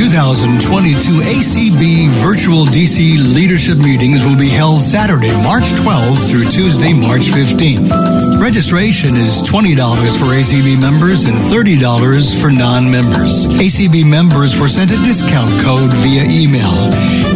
2022 ACB virtual DC leadership meetings will be held Saturday, March 12th through Tuesday, March 15th. Registration is $20 for ACB members and $30 for non-members. ACB members were sent a discount code via email.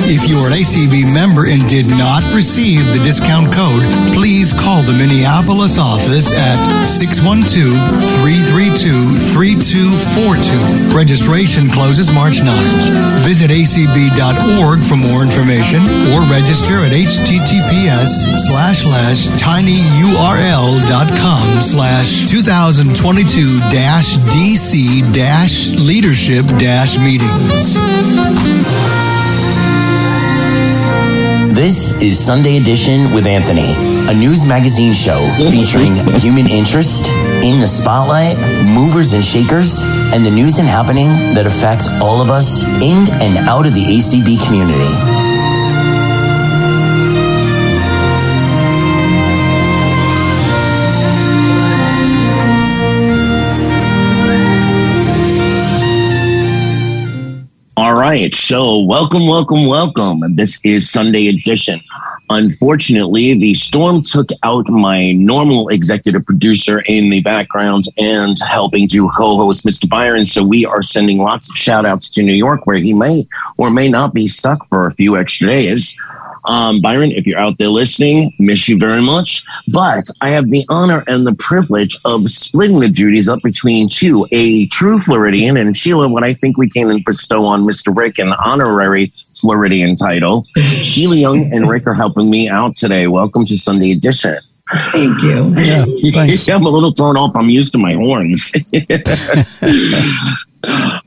If you are an ACB member and did not receive the discount code, please call the Minneapolis office at 612-332-3242. Registration closes March 9. Visit acb.org for more information or register at https slash slash tinyurl.com slash 2022 dash DC dash leadership dash meetings. This is Sunday Edition with Anthony, a news magazine show featuring human interest in the spotlight, movers and shakers, and the news and happening that affect all of us in and out of the ACB community. All right. So, welcome, welcome, welcome. This is Sunday edition. Unfortunately, the storm took out my normal executive producer in the background and helping to co host Mr. Byron. So, we are sending lots of shout outs to New York where he may or may not be stuck for a few extra days. Um, Byron, if you're out there listening, miss you very much. But I have the honor and the privilege of splitting the duties up between two, a true Floridian and Sheila, what I think we can bestow on Mr. Rick an honorary Floridian title. Sheila Young and Rick are helping me out today. Welcome to Sunday Edition. Thank you. Yeah. I'm a little thrown off. I'm used to my horns.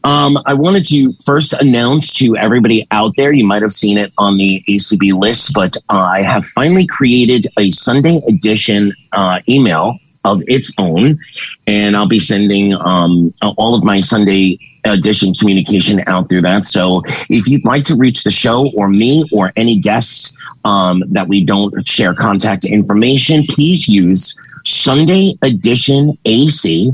um, I wanted to first announce to everybody out there, you might have seen it on the ACB list, but uh, I have finally created a Sunday edition uh, email of its own. And I'll be sending um, all of my Sunday edition communication out through that. So if you'd like to reach the show or me or any guests um, that we don't share contact information, please use Sunday edition AC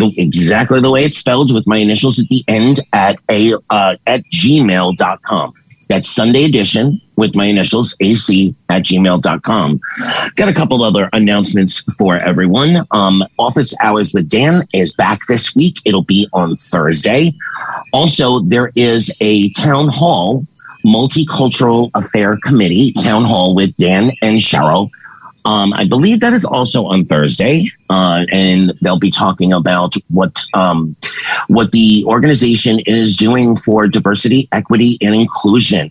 exactly the way it's spelled with my initials at the end at a uh, at gmail.com that's sunday edition with my initials ac at gmail.com got a couple other announcements for everyone. Um, office hours with dan is back this week. It'll be on thursday. Also there is a town hall multicultural affair committee town hall with dan and cheryl um, I believe that is also on Thursday, uh, and they'll be talking about what um, what the organization is doing for diversity, equity, and inclusion,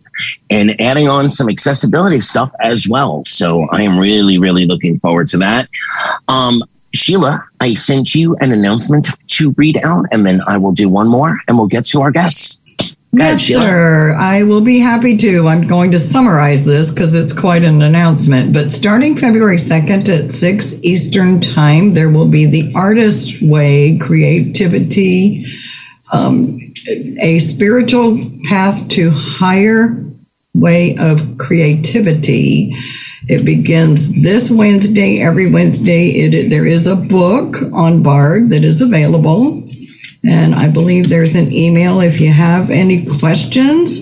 and adding on some accessibility stuff as well. So I am really, really looking forward to that. Um, Sheila, I sent you an announcement to read out, and then I will do one more, and we'll get to our guests. Yes, Sheila. sir. I will be happy to. I'm going to summarize this because it's quite an announcement. But starting February 2nd at 6 Eastern Time, there will be the Artist Way Creativity, um, a spiritual path to higher way of creativity. It begins this Wednesday, every Wednesday. It, there is a book on Bard that is available. And I believe there's an email if you have any questions.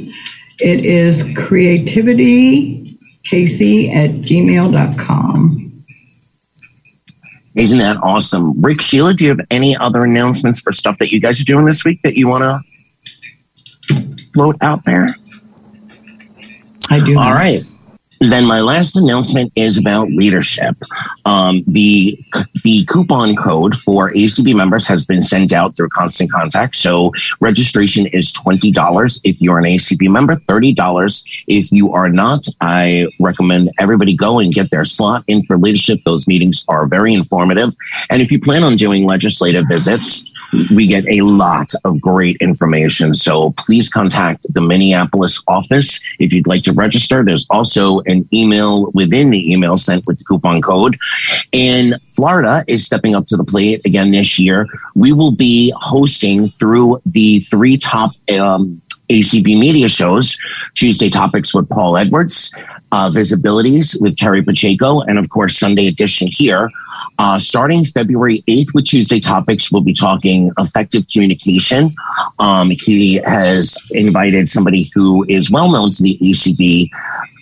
It is creativitykc at gmail.com. Isn't that awesome? Rick, Sheila, do you have any other announcements for stuff that you guys are doing this week that you want to float out there? I do. All right. Then my last announcement is about leadership. Um, the the coupon code for ACB members has been sent out through Constant Contact. So registration is twenty dollars if you're an ACB member, thirty dollars if you are not. I recommend everybody go and get their slot in for leadership. Those meetings are very informative, and if you plan on doing legislative visits, we get a lot of great information. So please contact the Minneapolis office if you'd like to register. There's also an email within the email sent with the coupon code. And Florida is stepping up to the plate again this year. We will be hosting through the three top um, ACB media shows Tuesday Topics with Paul Edwards, uh, Visibilities with Terry Pacheco, and of course, Sunday Edition here. Uh, starting February 8th with Tuesday Topics, we'll be talking effective communication. Um, he has invited somebody who is well known to the ACB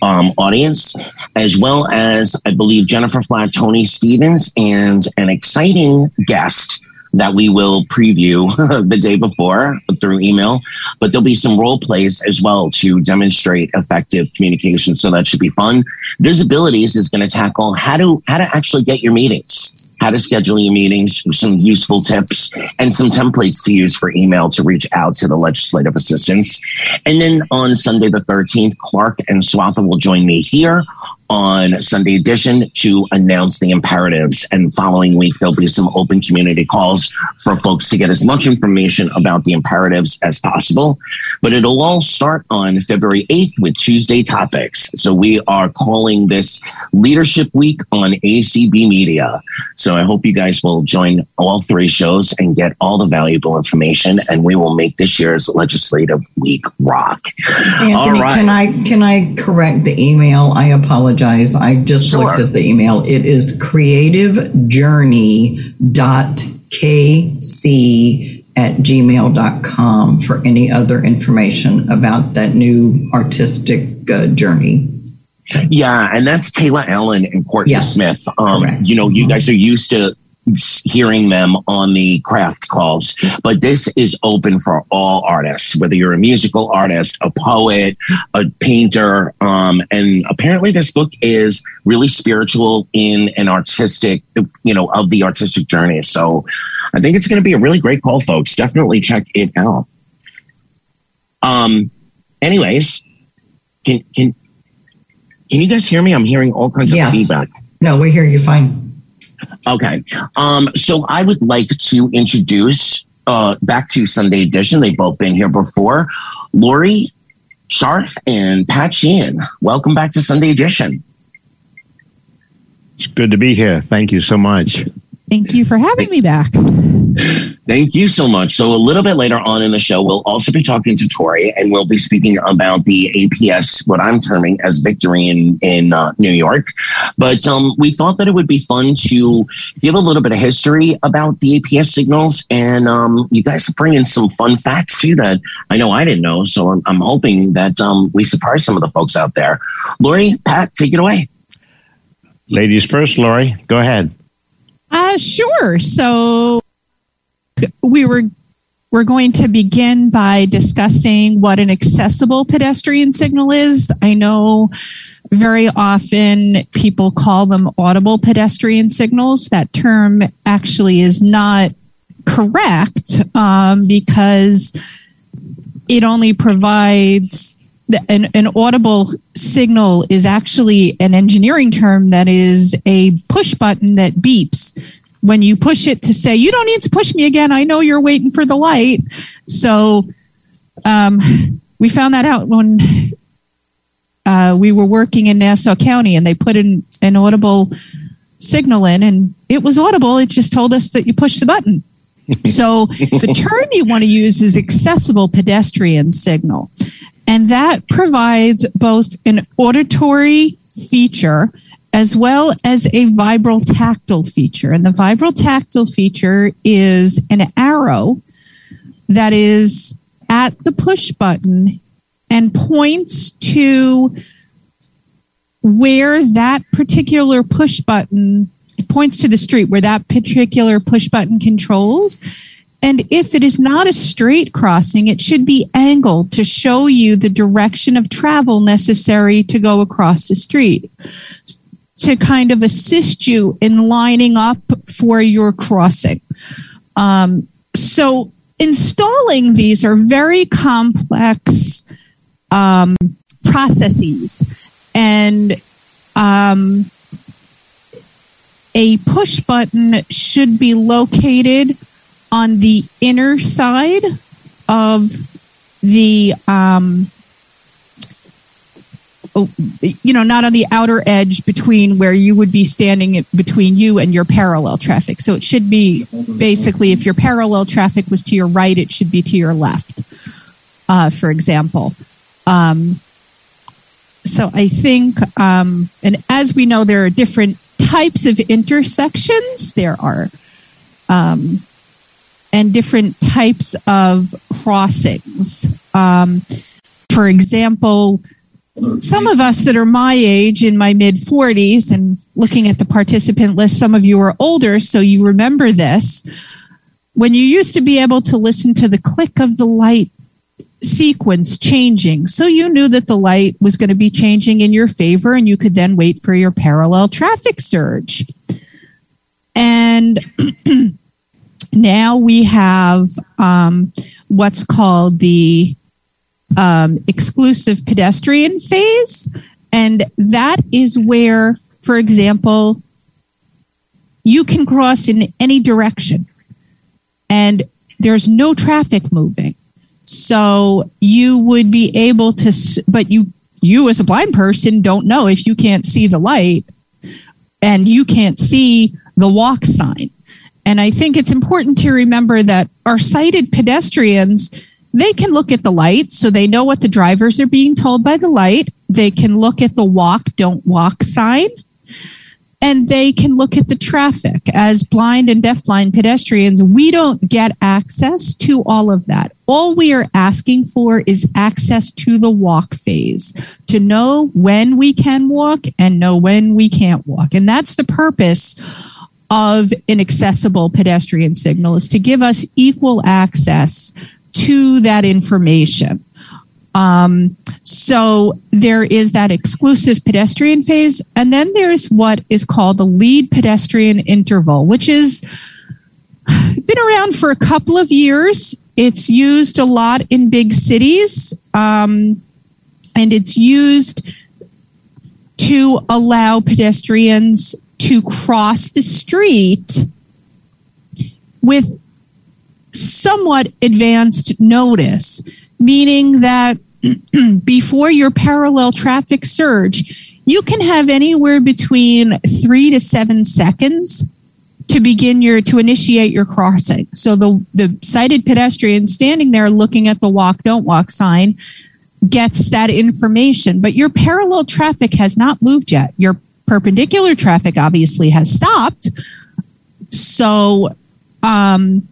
um, audience, as well as, I believe, Jennifer Flatt, Tony Stevens, and an exciting guest that we will preview the day before through email. But there'll be some role plays as well to demonstrate effective communication. So that should be fun. Visibilities is going to tackle how to how to actually get your meetings how to schedule your meetings, some useful tips, and some templates to use for email to reach out to the legislative assistants. And then on Sunday the 13th, Clark and Swatha will join me here on Sunday edition to announce the imperatives. And following week, there'll be some open community calls for folks to get as much information about the imperatives as possible. But it'll all start on February 8th with Tuesday topics. So we are calling this Leadership Week on ACB Media. So I hope you guys will join all three shows and get all the valuable information. And we will make this year's Legislative Week rock. Anthony, all right. Can I, can I correct the email? I apologize apologize. I just sure. looked at the email. It is creativejourney.kc at gmail.com for any other information about that new artistic uh, journey. Yeah, and that's Kayla Allen and Courtney yeah, Smith. Um, you know, you guys are used to hearing them on the craft calls. But this is open for all artists, whether you're a musical artist, a poet, a painter. Um, and apparently, this book is really spiritual in an artistic, you know, of the artistic journey. So I think it's going to be a really great call, folks. Definitely check it out. Um, anyways, can, can, can you guys hear me? I'm hearing all kinds yes. of feedback. No, we hear you fine. Okay. Um, so I would like to introduce uh, back to Sunday Edition. They've both been here before. Lori Scharf and Pat Sheehan. Welcome back to Sunday Edition. It's good to be here. Thank you so much. Thank you for having me back. Thank you so much. So, a little bit later on in the show, we'll also be talking to Tori and we'll be speaking about the APS, what I'm terming as victory in, in uh, New York. But um, we thought that it would be fun to give a little bit of history about the APS signals. And um, you guys bring in some fun facts too that I know I didn't know. So, I'm, I'm hoping that um, we surprise some of the folks out there. Lori, Pat, take it away. Ladies first, Lori, go ahead. Uh, sure. So we were we're going to begin by discussing what an accessible pedestrian signal is. I know very often people call them audible pedestrian signals. That term actually is not correct um, because it only provides an, an audible signal is actually an engineering term that is a push button that beeps. When you push it to say you don't need to push me again. I know you're waiting for the light. So um, we found that out when uh, we were working in nassau county and they put in an audible signal in and it was audible. It just told us that you push the button. So the term you want to use is accessible pedestrian signal and that provides both an auditory feature as well as a vibrotactile feature. And the vibrotactile feature is an arrow that is at the push button and points to where that particular push button points to the street where that particular push button controls and if it is not a straight crossing, it should be angled to show you the direction of travel necessary to go across the street to kind of assist you in lining up for your crossing. Um, so, installing these are very complex um, processes, and um, a push button should be located on the inner side of the um, oh, you know not on the outer edge between where you would be standing between you and your parallel traffic. So it should be basically if your parallel traffic was to your right it should be to your left uh, for example. Um, so i think um, and as we know there are different types of intersections. There are, um, and different types of crossings. Um, for example, some of us that are my age in my mid 40s and looking at the participant list, some of you are older, so you remember this. When you used to be able to listen to the click of the light sequence changing, so you knew that the light was going to be changing in your favor, and you could then wait for your parallel traffic surge. And now we have um, what's called the um, exclusive pedestrian phase. And that is where, for example, you can cross in any direction and there's no traffic moving. So you would be able to, but you, you as a blind person don't know if you can't see the light and you can't see the walk sign. And I think it's important to remember that our sighted pedestrians they can look at the light so they know what the drivers are being told by the light. They can look at the walk, don't walk sign. And they can look at the traffic. As blind and deafblind pedestrians, we don't get access to all of that. All we are asking for is access to the walk phase to know when we can walk and know when we can't walk. And that's the purpose of an accessible pedestrian signal is to give us equal access to that information. Um, so there is that exclusive pedestrian phase, and then there's what is called the lead pedestrian interval, which is been around for a couple of years. It's used a lot in big cities, um, and it's used to allow pedestrians to cross the street with somewhat advanced notice, meaning that before your parallel traffic surge, you can have anywhere between three to seven seconds to begin your to initiate your crossing. So the the sighted pedestrian standing there looking at the walk don't walk sign gets that information, but your parallel traffic has not moved yet. Your perpendicular traffic obviously has stopped. So um,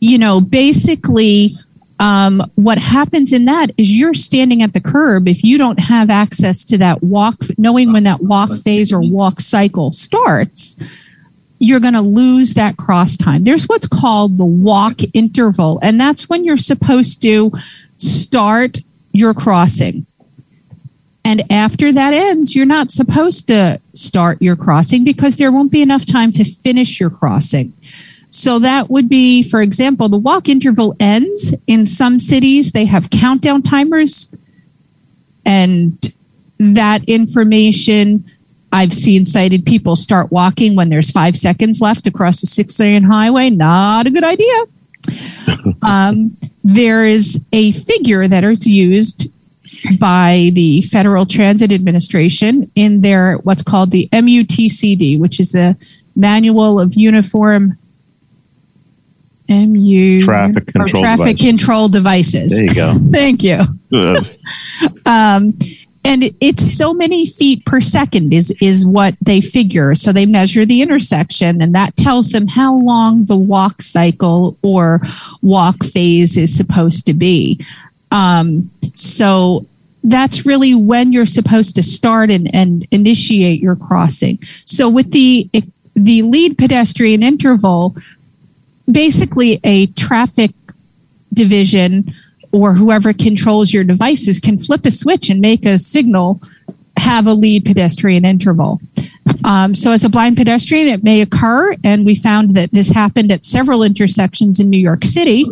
you know, basically, um, what happens in that is you're standing at the curb if you don't have access to that walk, knowing when that walk phase or walk cycle starts. You're going to lose that cross time. There's what's called the walk interval, and that's when you're supposed to start your crossing. And after that ends, you're not supposed to start your crossing because there won't be enough time to finish your crossing. So that would be, for example, the walk interval ends. In some cities, they have countdown timers. And that information, I've seen sighted people start walking when there's five seconds left across a six lane highway. Not a good idea. um, there is a figure that is used by the Federal Transit Administration in their what's called the MUTCD, which is the Manual of Uniform MU traffic control traffic device. control devices. There you go. Thank you. um, and it's so many feet per second is is what they figure. So they measure the intersection, and that tells them how long the walk cycle or walk phase is supposed to be. Um, so that's really when you're supposed to start and, and initiate your crossing. So with the the lead pedestrian interval, basically a traffic division or whoever controls your devices can flip a switch and make a signal have a lead pedestrian interval. Um, so, as a blind pedestrian, it may occur, and we found that this happened at several intersections in New York City,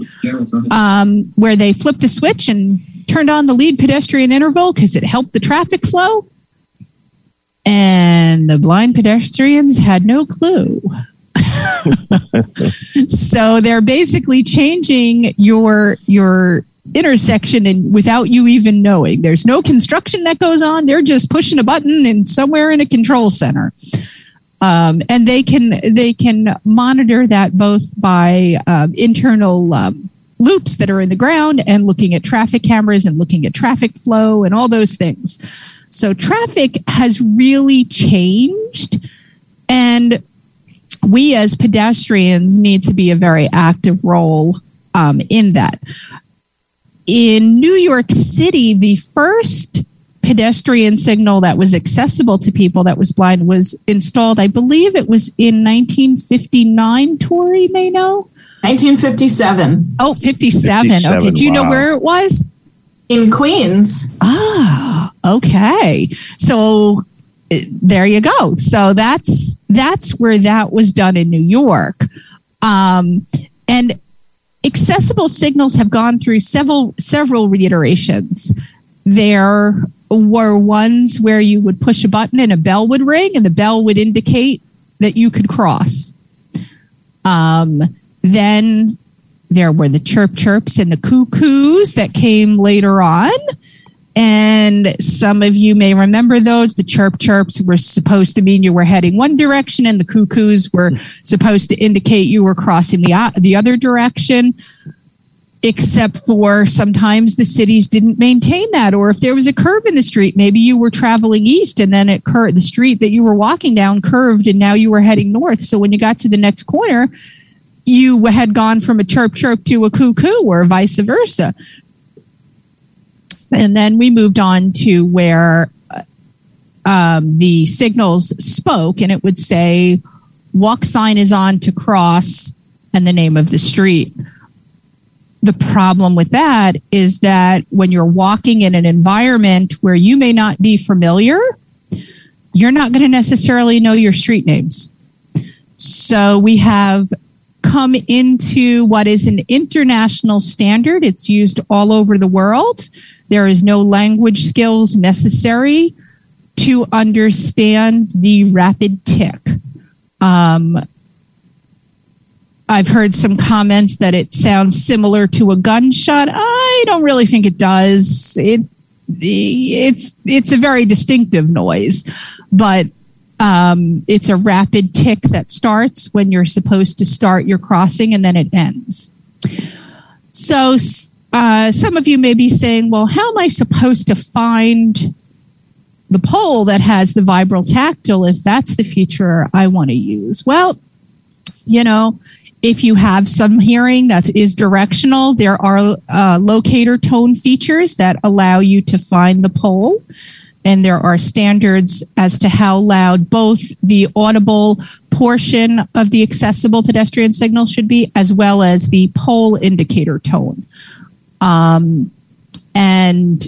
um, where they flipped a switch and turned on the lead pedestrian interval because it helped the traffic flow. And the blind pedestrians had no clue. so they're basically changing your your intersection and without you even knowing. There's no construction that goes on. They're just pushing a button and somewhere in a control center. Um, and they can they can monitor that both by uh, internal um, loops that are in the ground and looking at traffic cameras and looking at traffic flow and all those things. So traffic has really changed And we as pedestrians need to be a very active role um, in that. In New York City, the first pedestrian signal that was accessible to people that was blind was installed, I believe it was in 1959, Tori may know. 1957. Oh, 57. 57 okay. Do you wow. know where it was? In Queens. Ah, okay. So eh, there you go. So that's that's where that was done in New York. Um, and accessible signals have gone through several several reiterations. There were ones where you would push a button and a bell would ring, and the bell would indicate that you could cross. Um, then there were the chirp chirps and the cuckoos that came later on. And some of you may remember those. The chirp chirps were supposed to mean you were heading one direction, and the cuckoos were supposed to indicate you were crossing the, the other direction. Except for sometimes the cities didn't maintain that, or if there was a curve in the street, maybe you were traveling east and then it cur- the street that you were walking down curved and now you were heading north. So when you got to the next corner, you had gone from a chirp chirp to a cuckoo or vice versa. And then we moved on to where um, the signals spoke, and it would say, walk sign is on to cross and the name of the street. The problem with that is that when you're walking in an environment where you may not be familiar, you're not going to necessarily know your street names. So we have come into what is an international standard. It's used all over the world. There is no language skills necessary to understand the rapid tick. Um, I've heard some comments that it sounds similar to a gunshot. I don't really think it does. It it's it's a very distinctive noise, but um, it's a rapid tick that starts when you're supposed to start your crossing and then it ends. So, uh, some of you may be saying, well, how am I supposed to find the pole that has the vibrotactile if that's the feature I want to use? Well, you know, if you have some hearing that is directional, there are uh, locator tone features that allow you to find the pole and there are standards as to how loud both the audible portion of the accessible pedestrian signal should be, as well as the pole indicator tone. Um, and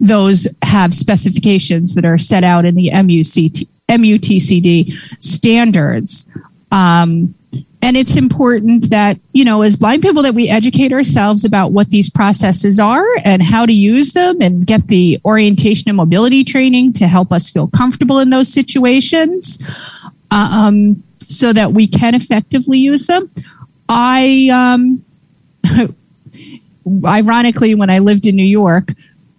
those have specifications that are set out in the MUCT, MUTCD standards. Um, and it's important that, you know, as blind people, that we educate ourselves about what these processes are and how to use them and get the orientation and mobility training to help us feel comfortable in those situations um, so that we can effectively use them. I, um, ironically, when I lived in New York,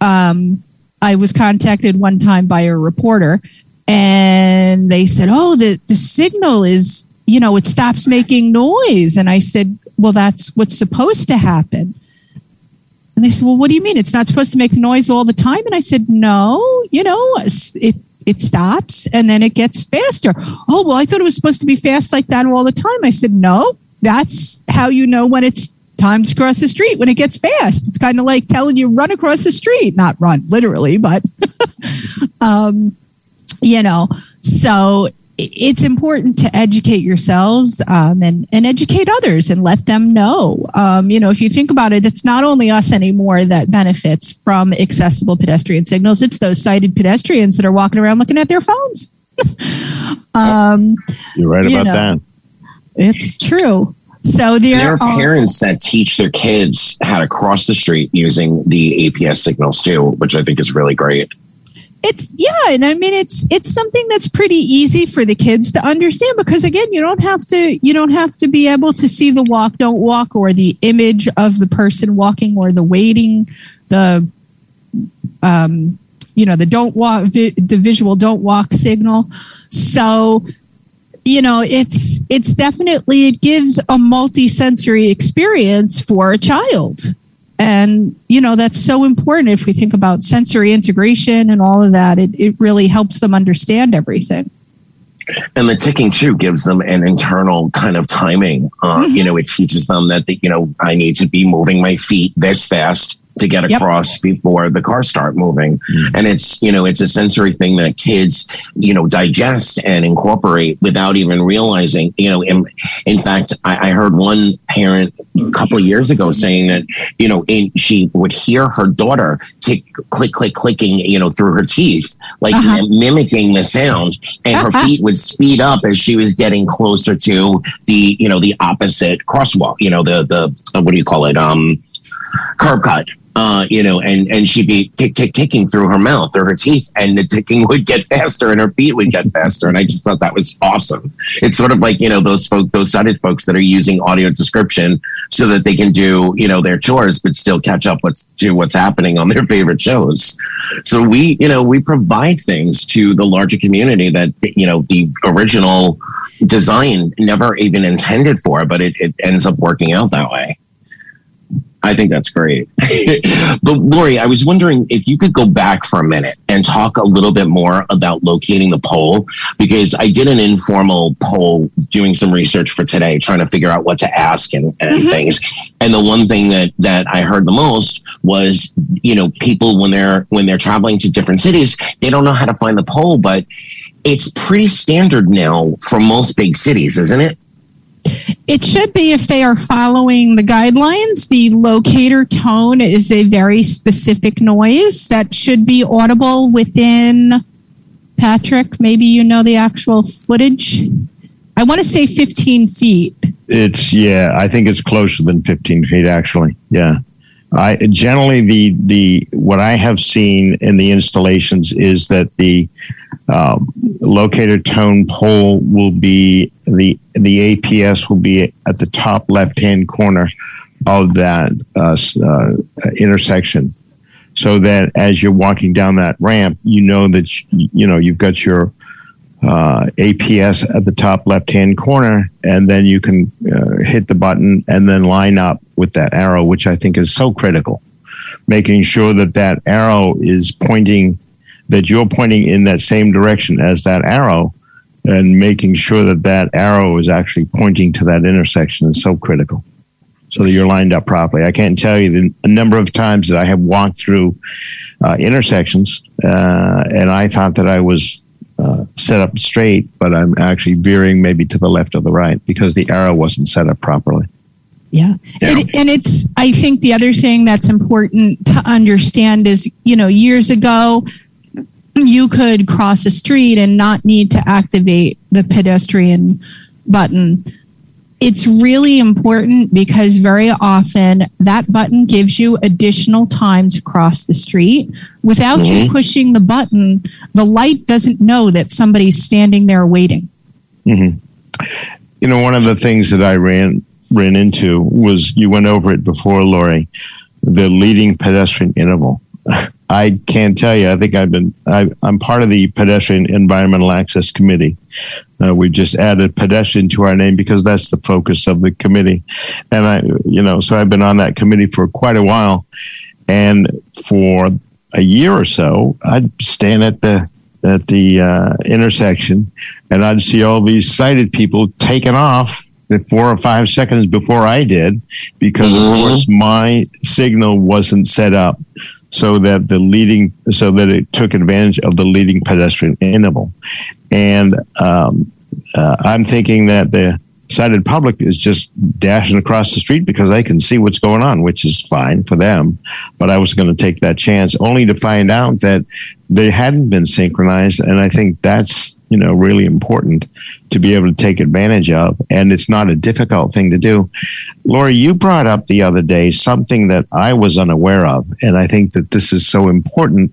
um, I was contacted one time by a reporter and they said, Oh, the, the signal is you know, it stops making noise. And I said, well, that's what's supposed to happen. And they said, well, what do you mean? It's not supposed to make noise all the time? And I said, no, you know, it, it stops and then it gets faster. Oh, well, I thought it was supposed to be fast like that all the time. I said, no, that's how you know when it's time to cross the street when it gets fast. It's kind of like telling you run across the street, not run literally, but, um, you know, so it's important to educate yourselves um, and, and educate others and let them know. Um, you know, if you think about it, it's not only us anymore that benefits from accessible pedestrian signals, it's those sighted pedestrians that are walking around looking at their phones. um, You're right you about know, that. It's true. So there, there are, are parents that teach their kids how to cross the street using the APS signals too, which I think is really great. It's yeah and i mean it's it's something that's pretty easy for the kids to understand because again you don't have to you don't have to be able to see the walk don't walk or the image of the person walking or the waiting the um you know the don't walk vi- the visual don't walk signal. So you know it's it's definitely it gives a multi-sensory experience for a child and, you know, that's so important if we think about sensory integration and all of that. It, it really helps them understand everything. and the ticking too gives them an internal kind of timing. Uh, mm-hmm. You know, it teaches them that the, you know I need to be moving my feet this fast to get across yep. before the cars start moving. Mm-hmm. And it's, you know, it's a sensory thing that kids, you know, digest and incorporate without even realizing, you know, in, in fact, I, I heard one parent a couple of years ago saying that, you know, in, she would hear her daughter tick, click, click, clicking, you know, through her teeth, like uh-huh. mimicking the sound and her feet would speed up as she was getting closer to the, you know, the opposite crosswalk, you know, the, the, what do you call it? Um, curb cut uh, you know, and and she'd be tick tick ticking through her mouth or her teeth, and the ticking would get faster, and her feet would get faster, and I just thought that was awesome. It's sort of like you know those folk, those sighted folks that are using audio description so that they can do you know their chores, but still catch up what's to what's happening on their favorite shows. So we you know we provide things to the larger community that you know the original design never even intended for, but it, it ends up working out that way. I think that's great. but Lori, I was wondering if you could go back for a minute and talk a little bit more about locating the pole, because I did an informal poll doing some research for today, trying to figure out what to ask and, and mm-hmm. things. And the one thing that that I heard the most was, you know, people when they're when they're traveling to different cities, they don't know how to find the pole, but it's pretty standard now for most big cities, isn't it? It should be if they are following the guidelines. The locator tone is a very specific noise that should be audible within, Patrick, maybe you know the actual footage. I want to say 15 feet. It's, yeah, I think it's closer than 15 feet, actually. Yeah. I generally the the what I have seen in the installations is that the um, locator tone pole will be the the APS will be at the top left hand corner of that uh, uh, intersection, so that as you're walking down that ramp, you know that you, you know you've got your uh, APS at the top left hand corner, and then you can uh, hit the button and then line up with that arrow, which I think is so critical. Making sure that that arrow is pointing that you're pointing in that same direction as that arrow and making sure that that arrow is actually pointing to that intersection is so critical so that you're lined up properly. I can't tell you the number of times that I have walked through uh, intersections uh, and I thought that I was uh, set up straight, but I'm actually veering maybe to the left or the right because the arrow wasn't set up properly. Yeah. and, it's, I think the other thing that's important to understand is, you know, years ago, you could cross a street and not need to activate the pedestrian button. It's really important because very often that button gives you additional time to cross the street. Without mm-hmm. you pushing the button, the light doesn't know that somebody's standing there waiting. Mm-hmm. You know, one of the things that I ran ran into was you went over it before, Lori, the leading pedestrian interval. I can't tell you. I think I've been. I, am part of the Pedestrian Environmental Access Committee. Uh, we just added pedestrian to our name because that's the focus of the committee, and I, you know, so I've been on that committee for quite a while, and for a year or so, I'd stand at the at the uh, intersection, and I'd see all these sighted people taking off four or five seconds before I did, because mm-hmm. of course my signal wasn't set up so that the leading so that it took advantage of the leading pedestrian interval and um, uh, i'm thinking that the sighted public is just dashing across the street because they can see what's going on which is fine for them. But i was going to take that chance only to find out that they hadn't been synchronized. And i think that's you know really important to be able to take advantage of. And it's not a difficult thing to do. Lori, you brought up the other day something that I was unaware of, and I think that this is so important.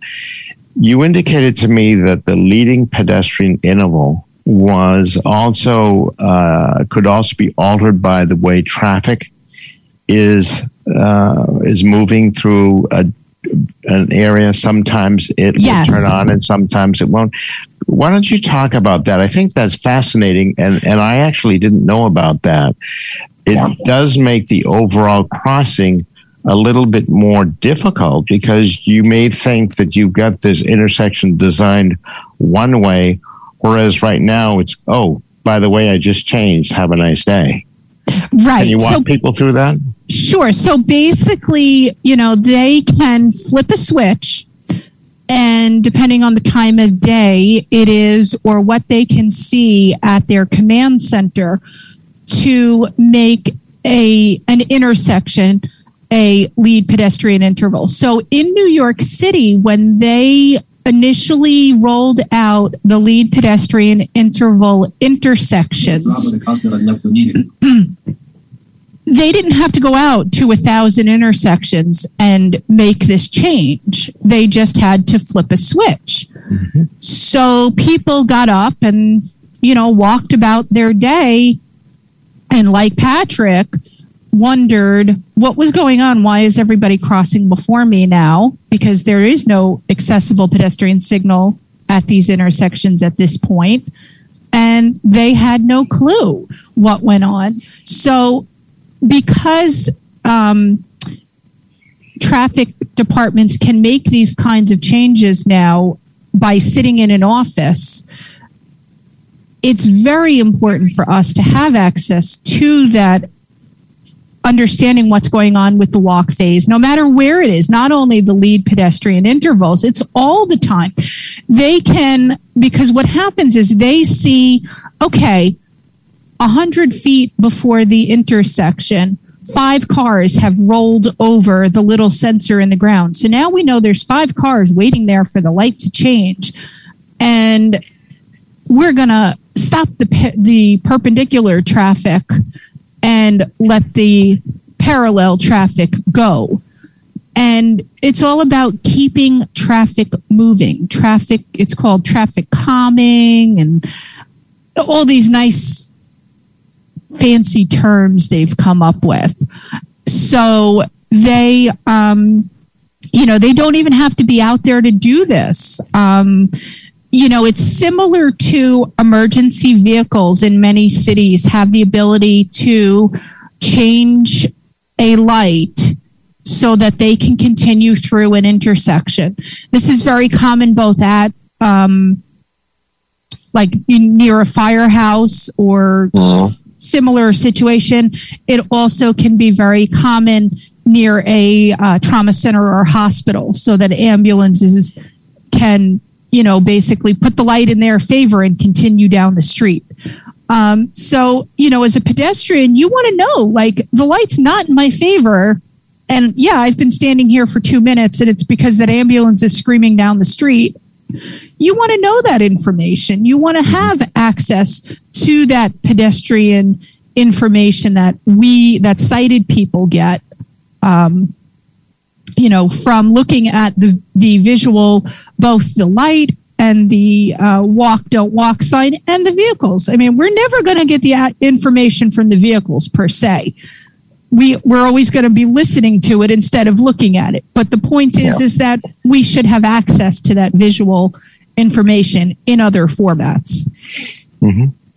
You indicated to me that the leading pedestrian interval was also uh, could also be altered by the way traffic is uh, is moving through a, an area. Sometimes it yes. will turn on, and sometimes it won't. Why don't you talk about that? I think that's fascinating, and and I actually didn't know about that it yeah. does make the overall crossing a little bit more difficult because you may think that you've got this intersection designed one way Whereas right now it's, oh, by the way, I just changed. Have a nice day. Right. Can you walk So people through that? Sure. So basically, you know, they can flip a switch, and depending on the time of day it is, or what they can see at their command center, to make a an intersection a lead pedestrian interval. So in New York City, when they initially rolled out the lead pedestrian interval intersections, they didn't have to go out to a thousand intersections and make this change. They just had to flip a switch. Mm-hmm. So people got up and, you know, walked about their day. And like Patrick, wondered what was going on. Why is everybody crossing before me now? Because there is no accessible pedestrian signal at these intersections at this point. And they had no clue what went on. So because um, traffic departments can make these kinds of changes now by sitting in an office, it's very important for us to have access to that understanding what's going on with the walk phase, no matter where it is, not only the lead pedestrian intervals, it's all the time. They can, because what happens is they see, okay, 100 feet before the intersection, five cars have rolled over the little sensor in the ground. So now we know there's five cars waiting there for the light to change. And we're going to stop the, the perpendicular traffic and let the parallel traffic go. And it's all about keeping traffic moving. Traffic, it's called traffic calming and all these nice fancy terms they've come up with. So they, um, you know, they don't even have to be out there to do this. Um, you know, it's similar to emergency vehicles in many cities have the ability to change a light so that they can continue through an intersection. This is very common both at um, like near a firehouse or s- similar situation. It also can be very common near a uh, trauma center or hospital so that ambulances can you know, basically put the light in their favor and continue down the street. Um, so, you know, as a pedestrian, you want to know like the light's not in my favor. And yeah, I've been standing here for two minutes and it's because that ambulance is screaming down the street. You want to know that information. You want to have access to that pedestrian information that we, that sighted people get. Um, you know, from looking at the the visual, both the light and the uh, walk don't walk sign and the vehicles. I mean, we're never going to get the information from the vehicles per se. We we're always going to be listening to it instead of looking at it. But the point is, Yeah. is that we should have access to that visual information in other formats.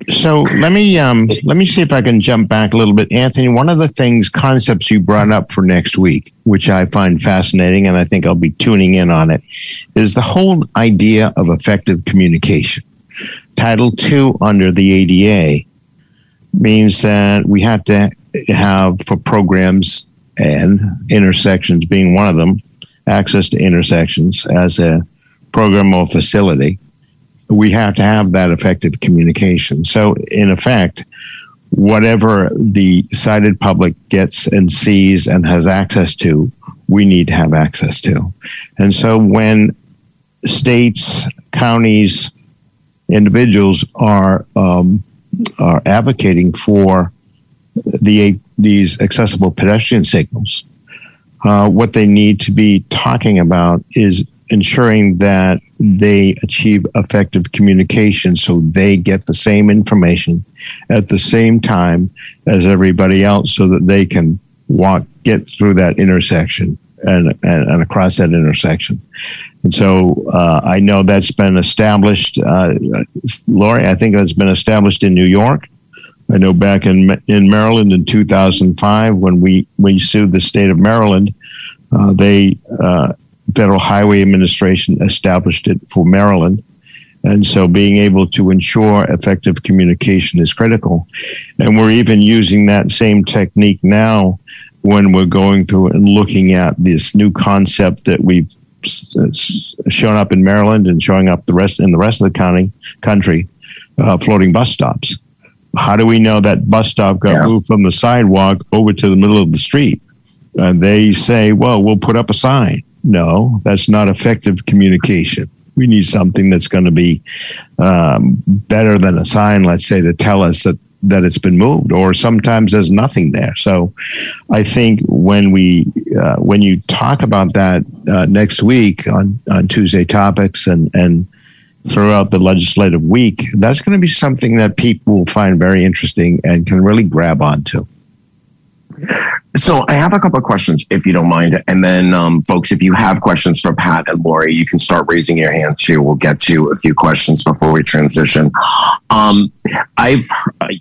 So let me um, let me see if I can jump back a little bit, Anthony. One of the things concepts you brought up for next week, which I find fascinating, and I think I'll be tuning in on it, is the whole idea of effective communication. Title two under the ADA means that we have to have for programs and intersections being one of them, access to intersections as a program or facility we have to have that effective communication. So, in effect, whatever the sighted public gets and sees and has access to, we need to have access to. And so, when states, counties, individuals are um, are advocating for the these accessible pedestrian signals, uh, what they need to be talking about is ensuring that they achieve effective communication so they get the same information at the same time as everybody else so that they can walk get through that intersection and, and, and across that intersection. And so uh, i know that's been established uh, lori i think that's been established in new york. I know back in in Maryland in 2005 when we we sued the state of Maryland, uh, they uh, Federal Highway Administration established it for Maryland, And so being able to ensure effective communication is critical. And we're even using that same technique now when we're going through and looking at this new concept that we've shown up in Maryland and showing up the rest in the rest of the county country, uh, floating bus stops. How do we know that bus stop got yeah. moved from the sidewalk over to the middle of the street? And they say, "Well, we'll put up a sign." No, that's not effective communication. We need something that's going to be um, better than a sign, let's say, to tell us that that it's been moved, or sometimes there's nothing there. So, I think when we uh, when you talk about that uh, next week on on Tuesday topics and and throughout the legislative week, that's going to be something that people will find very interesting and can really grab onto. So I have a couple of questions, if you don't mind. And then, um, folks, if you have questions for Pat and Lori, you can start raising your hand too. We'll get to a few questions before we transition. Um, I've,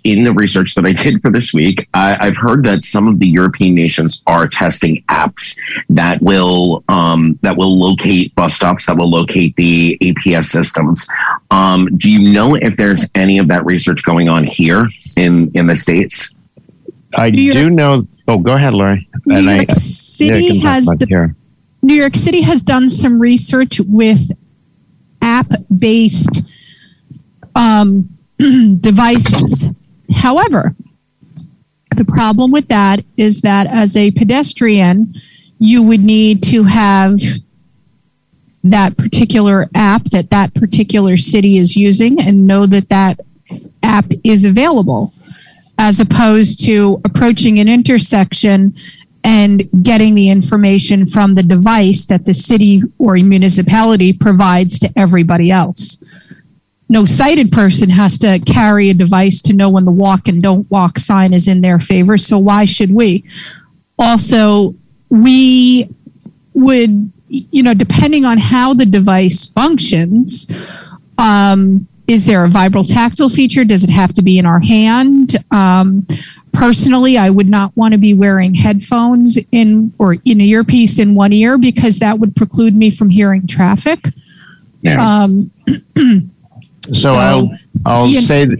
in the research that I did for this week, I, have heard that some of the European nations are testing apps that will um, that will locate bus stops, that will locate the APS systems. Um, do you know if there's any of that research going on here in in the states? I do know. Oh, go ahead, Lori. New and York I, City yeah, has the, New York City has done some research with app-based um, devices. However, the problem with that is that as a pedestrian, you would need to have that particular app that that particular city is using and know that that app is available as opposed to approaching an intersection and getting the information from the device that the city or municipality provides to everybody else. No sighted person has to carry a device to know when the walk and don't walk sign is in their favor. So why should we? Also, we would, you know, depending on how the device functions, um, is there a vibrotactile feature? Does it have to be in our hand? Um, personally, I would not want to be wearing headphones in or in an earpiece in one ear because that would preclude me from hearing traffic. Yeah. Um, so, so, I'll I'll say. Know,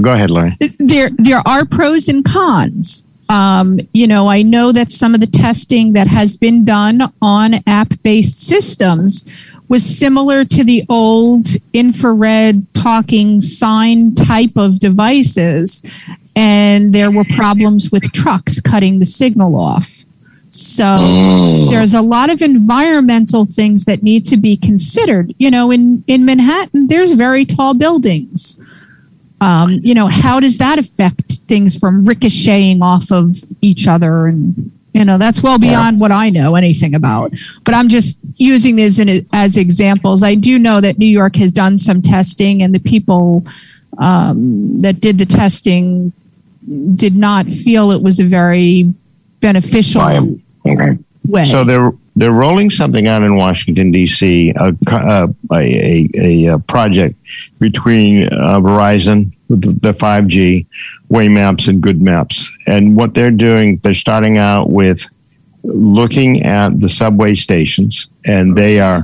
go ahead, Larry. There there are pros and cons. Um, you know, I know that some of the testing that has been done on app based systems was similar to the old infrared talking sign type of devices. And there were problems with trucks cutting the signal off. So oh. there's a lot of environmental things that need to be considered. You know, in, in Manhattan, there's very tall buildings. Um, you know, how does that affect things from ricocheting off of each other and you know, that's well beyond yeah. what I know anything about. But I'm just using this in, as examples. I do know that New York has done some testing, and the people um, that did the testing did not feel it was a very beneficial okay. way. So they're they're rolling something out in Washington D.C. A a, a, a project between uh, Verizon the five G Waymaps and Good Maps. And what they're doing, they're starting out with looking at the subway stations and they are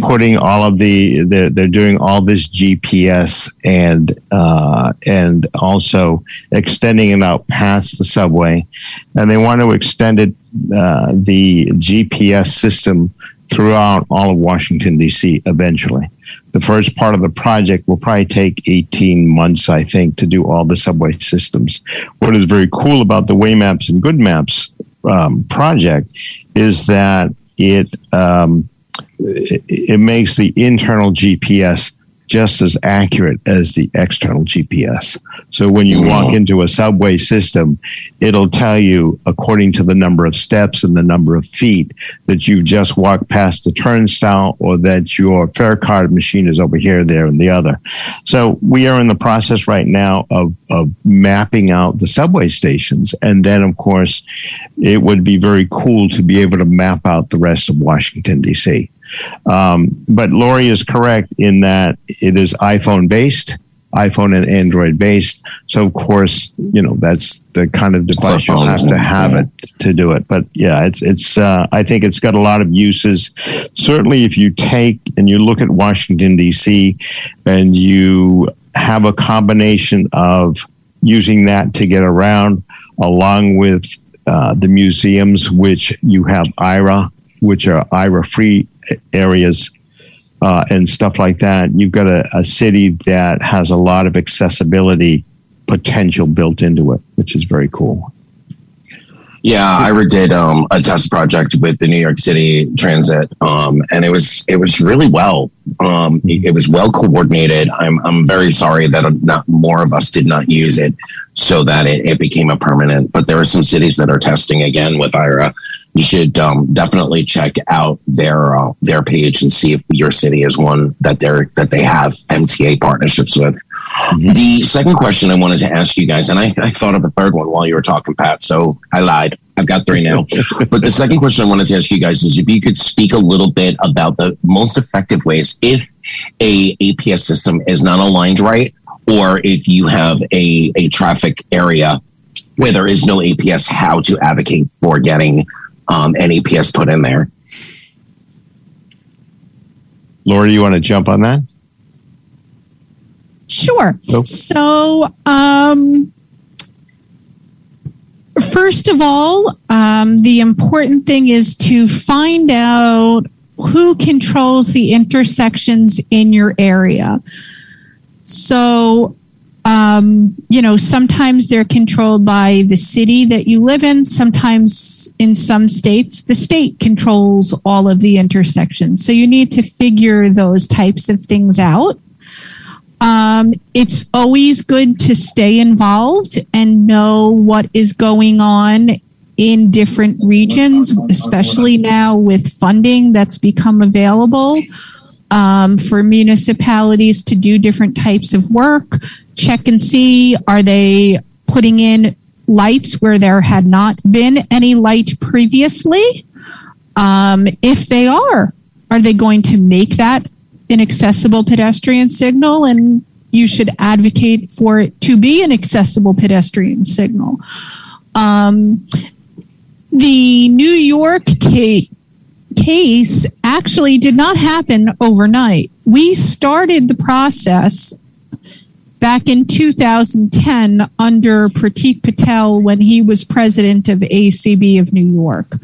putting all of the they're, they're doing all this gps and uh, and also extending it out past the subway and they want to extend it uh, the gps system throughout all of washington d.c eventually the first part of the project will probably take 18 months, I think, to do all the subway systems. What is very cool about the Waymaps and Good Maps um, project is that it, um, it, it makes the internal GPS just as accurate as the external GPS. So when you walk into a subway system, it'll tell you, according to the number of steps and the number of feet, that you've just walked past the turnstile or that your fare card machine is over here, there, and the other. So we are in the process right now of, of mapping out the subway stations. And then, of course, it would be very cool to be able to map out the rest of Washington, D.C. Um, but Lori is correct in that it is iPhone based iPhone and Android based. So of course, you know that's the kind of device you have to have it to do it. But yeah, it's it's. Uh, I think it's got a lot of uses. Certainly, if you take and you look at Washington D.C. and you have a combination of using that to get around, along with uh, the museums, which you have Aira, which are Aira free areas uh, and stuff like that. You've got a, a city that has a lot of accessibility potential built into it, which is very cool. Yeah, Aira did um, a test project with the New York City Transit, um, and it was it was really well. Um, it, was well coordinated. I'm I'm very sorry that not more of us did not use it, so that it, it became a permanent. But there are some cities that are testing again with Aira, you should um, definitely check out their uh, their page and see if your city is one that they're that they have MTA partnerships with. Mm-hmm. The second question I wanted to ask you guys, and I, I thought of a third one while you were talking, Pat. So I lied. I've got three now. but the second question I wanted to ask you guys is if you could speak a little bit about the most effective ways if a APS system is not aligned right, or if you have a, a traffic area where there is no APS, how to advocate for getting um, NEPS put in there. Laura, you want to jump on that? Sure. Nope. So, um, first of all, um, the important thing is to find out who controls the intersections in your area. So, um, you know, sometimes they're controlled by the city that you live in. Sometimes in some states, the state controls all of the intersections. So you need to figure those types of things out. Um, it's always good to stay involved and know what is going on in different regions, especially now with funding that's become available um, for municipalities to do different types of work check and see are they putting in lights where there had not been any light previously? Um, if they are, are they going to make that an accessible pedestrian signal? And you should advocate for it to be an accessible pedestrian signal. Um, the New York case, case actually did not happen overnight. We started the process back in 2010 under Pratik Patel when he was president of ACB of New York.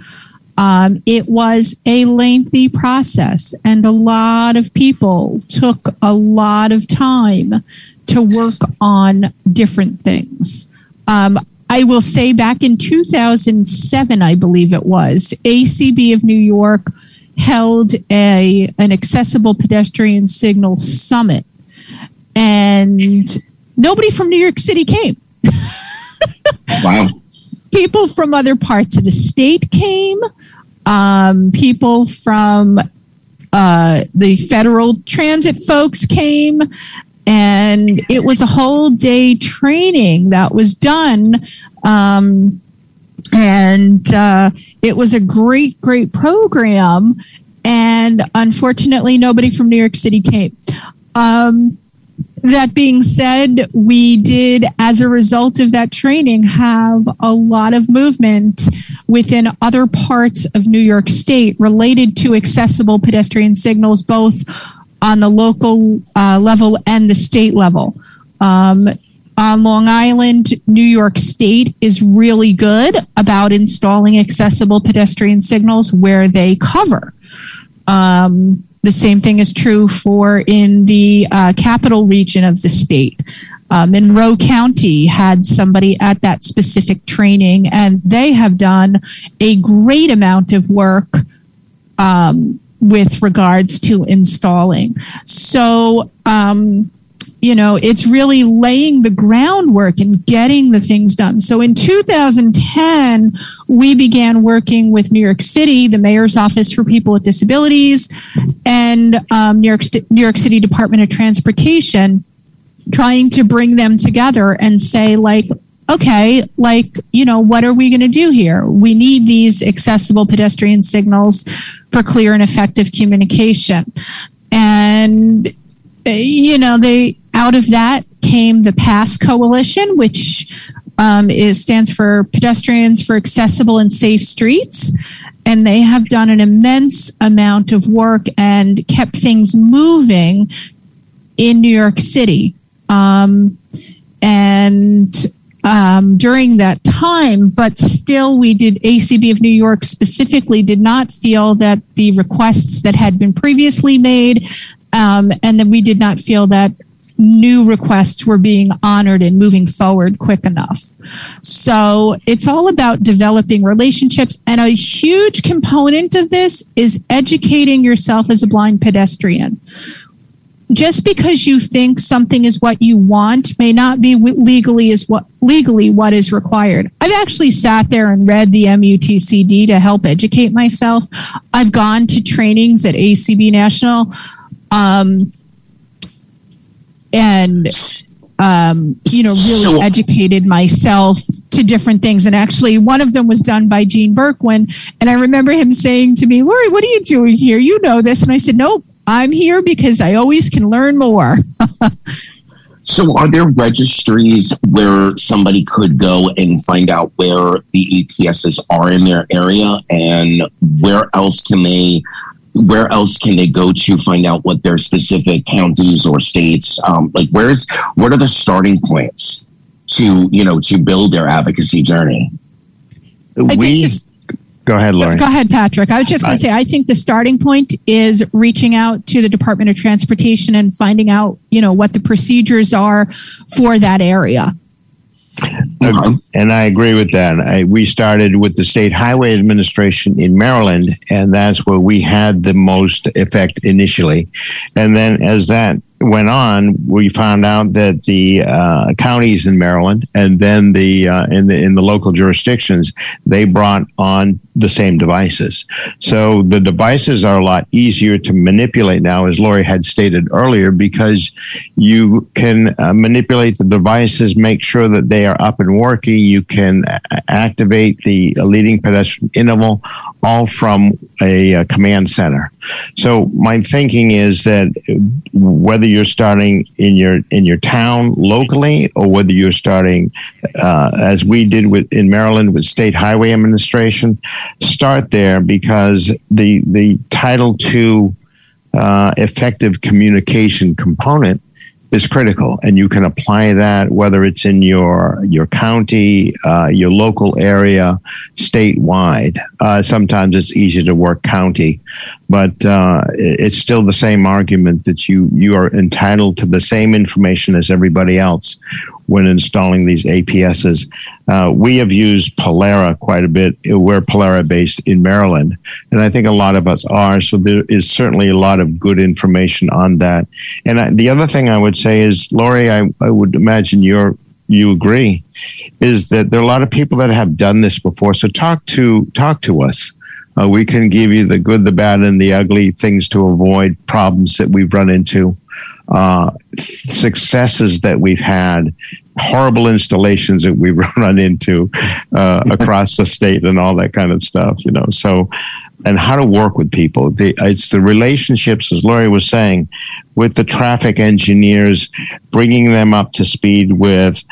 Um, it was a lengthy process, and a lot of people took a lot of time to work on different things. Um, I will say back in 2007, I believe it was, ACB of New York held a an accessible pedestrian signal summit and nobody from New York City came. wow. People from other parts of the state came. Um, people from uh, the federal transit folks came. And it was a whole day training that was done. Um, and uh, it was a great, great program. And unfortunately, nobody from New York City came. Um, that being said, we did, as a result of that training, have a lot of movement within other parts of New York State related to accessible pedestrian signals, both on the local uh, level and the state level. Um, on Long Island, New York State is really good about installing accessible pedestrian signals where they cover. Um, the same thing is true for in the uh, capital region of the state. Uh, Monroe County had somebody at that specific training, and they have done a great amount of work um, with regards to installing. So, um, you know, it's really laying the groundwork and getting the things done. So in 2010, we began working with New York City, the mayor's office for people with disabilities, and um, New, York St- New York City Department of Transportation, trying to bring them together and say, like, okay, like, you know, what are we going to do here? We need these accessible pedestrian signals for clear and effective communication. And, you know, they, out of that came the PASS Coalition, which um, is, stands for Pedestrians for Accessible and Safe Streets. And they have done an immense amount of work and kept things moving in New York City. Um, and um, during that time, but still, we did ACB of New York specifically did not feel that the requests that had been previously made, um, and that we did not feel that new requests were being honored and moving forward quick enough. So it's all about developing relationships. And a huge component of this is educating yourself as a blind pedestrian. Just because you think something is what you want may not be legally is what legally what is required. I've actually sat there and read the MUTCD to help educate myself. I've gone to trainings at ACB National. Um, and um, you know, really educated myself to different things. And actually, one of them was done by Gene Berkwin. And I remember him saying to me, Lori, what are you doing here? You know this. And I said, Nope, I'm here because I always can learn more. so, are there registries where somebody could go and find out where the APSs are in their area? And where else can they where else can they go to find out what their specific counties or states um, like where's what are the starting points to you know to build their advocacy journey we this, go ahead Lori. go ahead patrick i was just going to say i think the starting point is reaching out to the department of transportation and finding out you know what the procedures are for that area and I agree with that. I, we started with the State Highway Administration in Maryland, and that's where we had the most effect initially. And then as that went on, we found out that the uh, counties in Maryland and then the uh, in the in the local jurisdictions they brought on the same devices. So the devices are a lot easier to manipulate now, as Lori had stated earlier, because you can uh, manipulate the devices, make sure that they are up and working. You can activate the leading pedestrian interval, all from a, a command center. So my thinking is that whether you're starting in your in your town locally, or whether you're starting uh, as we did with in Maryland with State Highway Administration, start there because the the Title II uh, effective communication component is critical, and you can apply that whether it's in your your county, uh, your local area, statewide. Uh, sometimes it's easier to work county, but uh, it's still the same argument that you you are entitled to the same information as everybody else when installing these APSs. Uh, we have used Polara quite a bit. We're Polara based in Maryland, and I think a lot of us are. So there is certainly a lot of good information on that. And I, the other thing I would say is, Lori, I, I would imagine you're you agree is that there are a lot of people that have done this before. So talk to talk to us. Uh, we can give you the good, the bad, and the ugly things to avoid problems that we've run into uh, successes that we've had, horrible installations that we've run into uh, across the state, and all that kind of stuff. You know, so and how to work with people. The, it's the relationships, as Lori was saying, with the traffic engineers, bringing them up to speed with,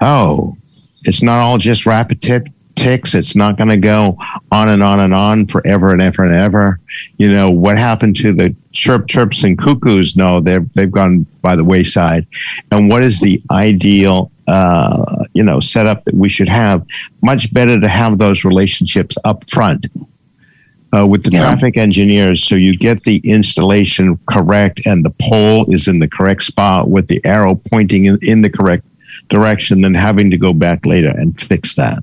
oh, it's not all just rapid tip ticks. It's not going to go on and on and on forever and ever and ever. You know what happened to the chirp chirps and cuckoos? No, they've they've gone by the wayside. And what is the ideal? Uh, you know, setup that we should have. Much better to have those relationships up front uh, with the yeah. traffic engineers so you get the installation correct and the pole is in the correct spot with the arrow pointing in, in the correct direction than having to go back later and fix that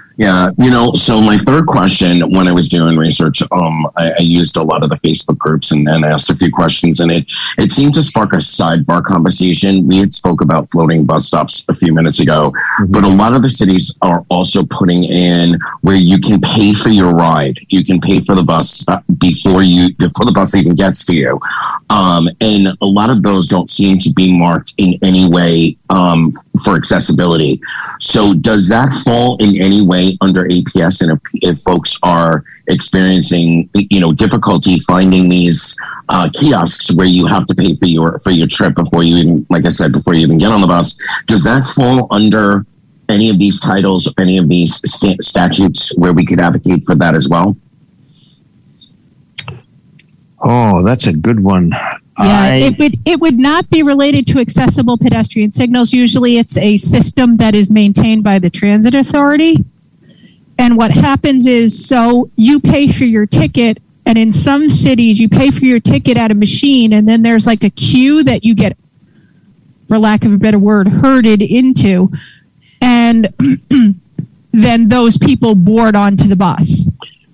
yeah, you know, so my third question when I was doing research, um, I, I used a lot of the Facebook groups and, and asked a few questions, and it it seemed to spark a sidebar conversation. We had spoke about floating bus stops a few minutes ago, mm-hmm. but a lot of the cities are also putting in where you can pay for your ride. You can pay for the bus uh, before you before the bus even gets to you, um, and a lot of those don't seem to be marked in any way um, for accessibility. So, does that fall in any way? Under APS, and if, if folks are experiencing you know difficulty finding these uh, kiosks where you have to pay for your for your trip before you even, like I said, before you even get on the bus. Does that fall under any of these titles, or any of these st- statutes where we could advocate for that as well? Oh, that's a good one. Yeah, I- it would it would not be related to accessible pedestrian signals. Usually, it's a system that is maintained by the transit authority. And what happens is, so you pay for your ticket, and in some cities, you pay for your ticket at a machine, and then there's like a queue that you get, for lack of a better word, herded into, and then those people board onto the bus.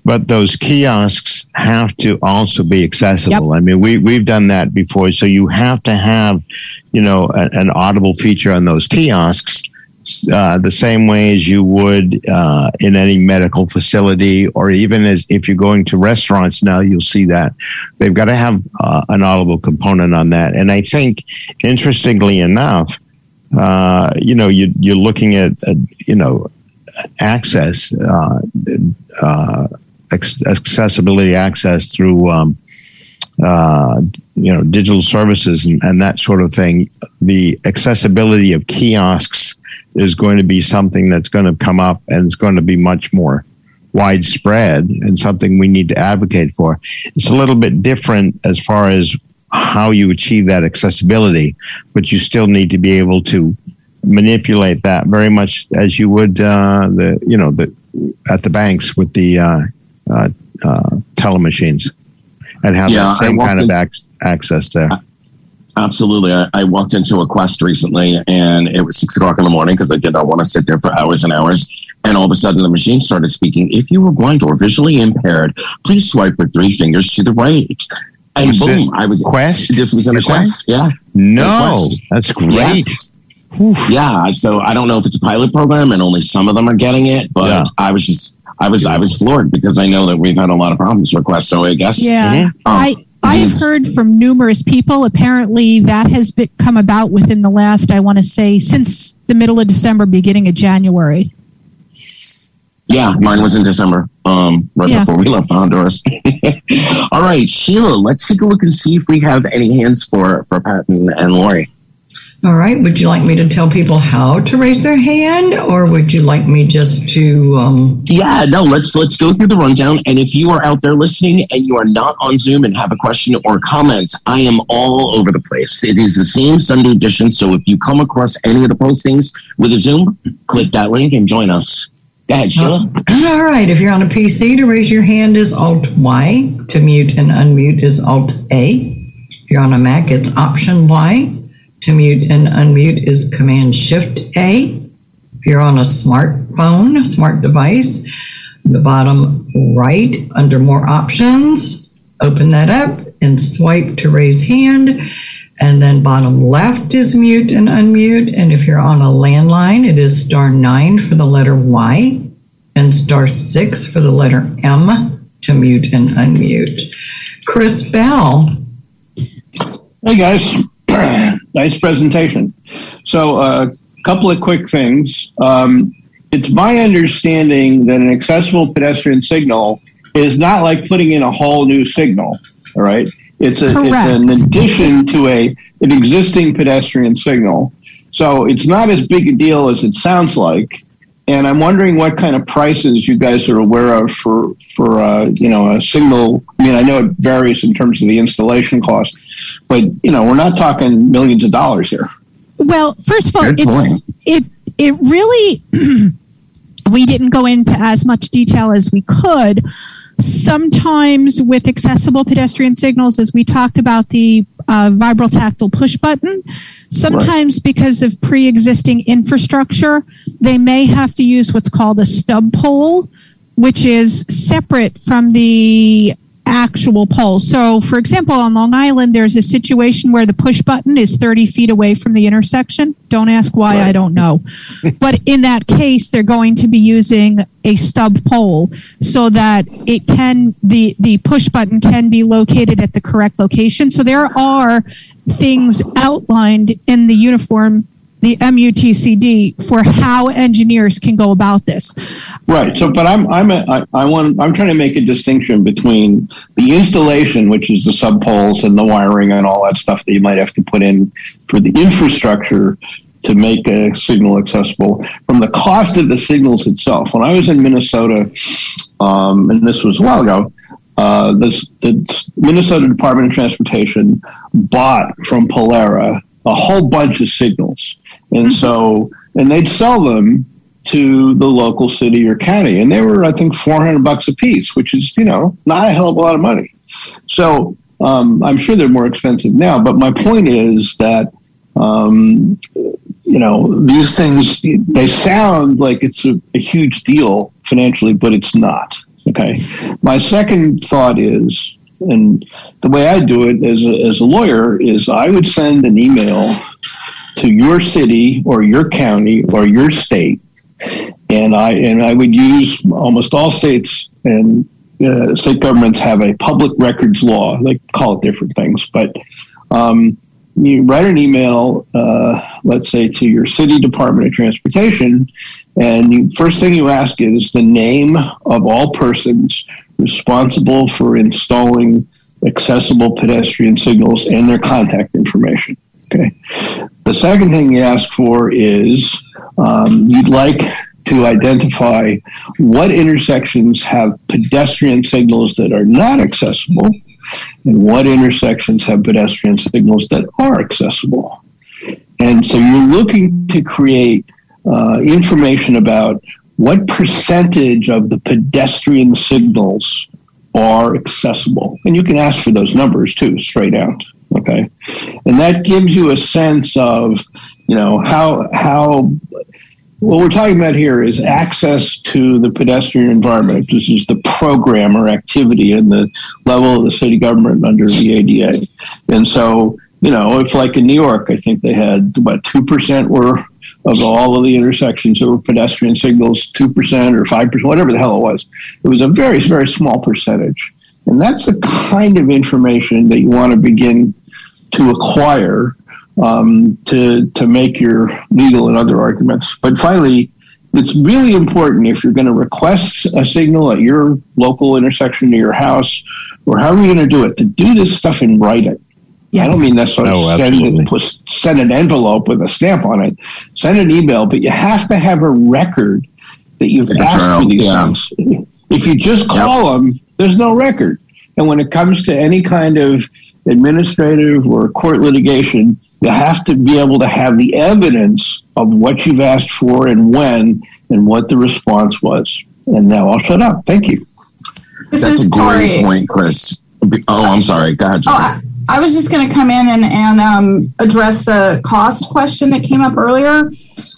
but those kiosks have to also be accessible. I mean, we we've done that before, so you have to have, you know, a, an audible feature on those kiosks. Uh, the same way as you would uh, in any medical facility, or even as if you're going to restaurants now, you'll see that they've got to have uh, an audible component on that. And I think, interestingly enough, uh, you know, you, you're looking at, uh, you know, access, accessibility access through, um, uh, you know, digital services and, and that sort of thing. The accessibility of kiosks is going to be something that's going to come up and it's going to be much more widespread and something we need to advocate for. It's a little bit different as far as how you achieve that accessibility, but you still need to be able to manipulate that very much as you would uh, the you know the at the banks with the uh, uh, uh, telemachines and have Yeah, that same kind of ac- access there. Absolutely. I, I walked into a Quest recently and it was six o'clock in the morning because I did not want to sit there for hours and hours. And all of a sudden the machine started speaking. If you were blind or visually impaired, please swipe with three fingers to the right. And Was boom, I was Quest? This was in a Quest? Quest. Yeah. No, Quest. that's great. Yes. Yeah. So I don't know if it's a pilot program and only some of them are getting it, but Yeah. I was just I was I was floored because I know that we've had a lot of problems with Quest. So I guess Yeah, Mhm. Um, I I have heard from numerous people. Apparently, that has be- come about within the last, I want to say, since the middle of December, beginning of January. Yeah, mine was in December, um, right Yeah. before we left Honduras. All right, Sheila, let's take a look and see if we have any hands for for Pat and, and Lori. All right. Would you like me to tell people how to raise their hand, or would you like me just to? Um, Yeah, no, let's let's go through the rundown. And if you are out there listening and you are not on Zoom and have a question or comment, I am all over the place. It is the same Sunday edition, so if you come across any of the postings with a Zoom, click that link and join us. Go ahead, Sheila. all right. If you're on a PC, to raise your hand is Alt Y. To mute and unmute is Alt A. If you're on a Mac, it's Option Y. To mute and unmute is Command Shift A. If you're on a smartphone, smart device, the bottom right under More Options, open that up and swipe to raise hand. And then bottom left is mute and unmute. And if you're on a landline, it is star nine for the letter Y and star six for the letter M to mute and unmute. Chris Bell. Hey guys, nice presentation. So, a couple of quick things. Um, it's my understanding that an accessible pedestrian signal is not like putting in a whole new signal. All right, it's a it's an addition to a an existing pedestrian signal. So it's not as big a deal as it sounds like. And I'm wondering what kind of prices you guys are aware of for for uh, you know a signal. I mean, I know it varies in terms of the installation cost, but you know we're not talking millions of dollars here. Well, first of all, Good it's point. it it really we didn't go into as much detail as we could. Sometimes with accessible pedestrian signals, as we talked about the uh, vibrotactile push button, sometimes because of pre-existing infrastructure, they may have to use what's called a stub pole, which is separate from the actual pole. So, for example, on Long Island, there's a situation where the push button is 30 feet away from the intersection. Don't ask why, I don't know. but in that case, they're going to be using a stub pole so that it can, the, the push button can be located at the correct location. So there are things outlined in the uniform the MUTCD for how engineers can go about this. Right. So, but I'm I'm a, I, I want I'm trying to make a distinction between the installation, which is the stub poles and the wiring and all that stuff that you might have to put in for the infrastructure to make a signal accessible, from the cost of the signals itself. When I was in Minnesota, um, and this was a while ago, uh, this, the Minnesota Department of Transportation bought from Polara a whole bunch of signals. And so, and they'd sell them to the local city or county. And they were, I think, 400 bucks a piece, which is, you know, not a hell of a lot of money. So um, I'm sure they're more expensive now. But my point is that, um, you know, these things, they sound like it's a, a huge deal financially, but it's not. Okay. My second thought is, and the way I do it as a, as a lawyer is I would send an email to your city or your county or your state, and I and I would use almost all states and uh, state governments have a public records law. They call it different things, but um, you write an email, uh, let's say to your city department of transportation, and the first thing you ask is the name of all persons responsible for installing accessible pedestrian signals and their contact information. Okay. The second thing you ask for is um, you'd like to identify what intersections have pedestrian signals that are not accessible and what intersections have pedestrian signals that are accessible. And so you're looking to create uh, information about what percentage of the pedestrian signals are accessible. And you can ask for those numbers too, straight out. Okay. And that gives you a sense of, you know, how, how, what we're talking about here is access to the pedestrian environment. This is the program or activity in the level of the city government under the ADA. And so, you know, if like in New York, I think they had about 2% were of all of the intersections that were pedestrian signals, 2% or 5%, whatever the hell it was. It was a very, very small percentage. And that's the kind of information that you want to begin to acquire um, to, to make your legal and other arguments. But finally, it's really important if you're going to request a signal at your local intersection near your house or how are you're going to do it, to do this stuff in writing. Yes. I don't mean necessarily oh, send, it, send an envelope with a stamp on it. Send an email, but you have to have a record that you've asked for these yeah. things. If you just call yep. them, there's no record. And when it comes to any kind of administrative or court litigation, you have to be able to have the evidence of what you've asked for and when and what the response was. And now I'll shut up. Thank you. This That's a great Tori. point, Chris. Oh, I'm sorry. Go ahead. Oh, I was just going to come in and, and um, address the cost question that came up earlier.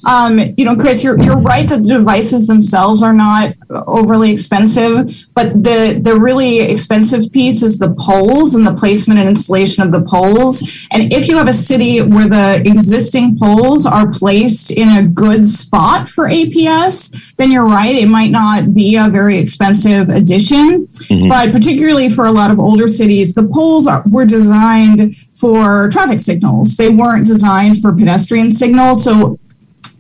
Um, you know, Chris, you're, you're right that the devices themselves are not overly expensive, but the, the really expensive piece is the poles and the placement and installation of the poles. And if you have a city where the existing poles are placed in a good spot for APS, then you're right, it might not be a very expensive addition. Mm-hmm. But particularly for a lot of older cities, the poles are, were designed for traffic signals. They weren't designed for pedestrian signals. So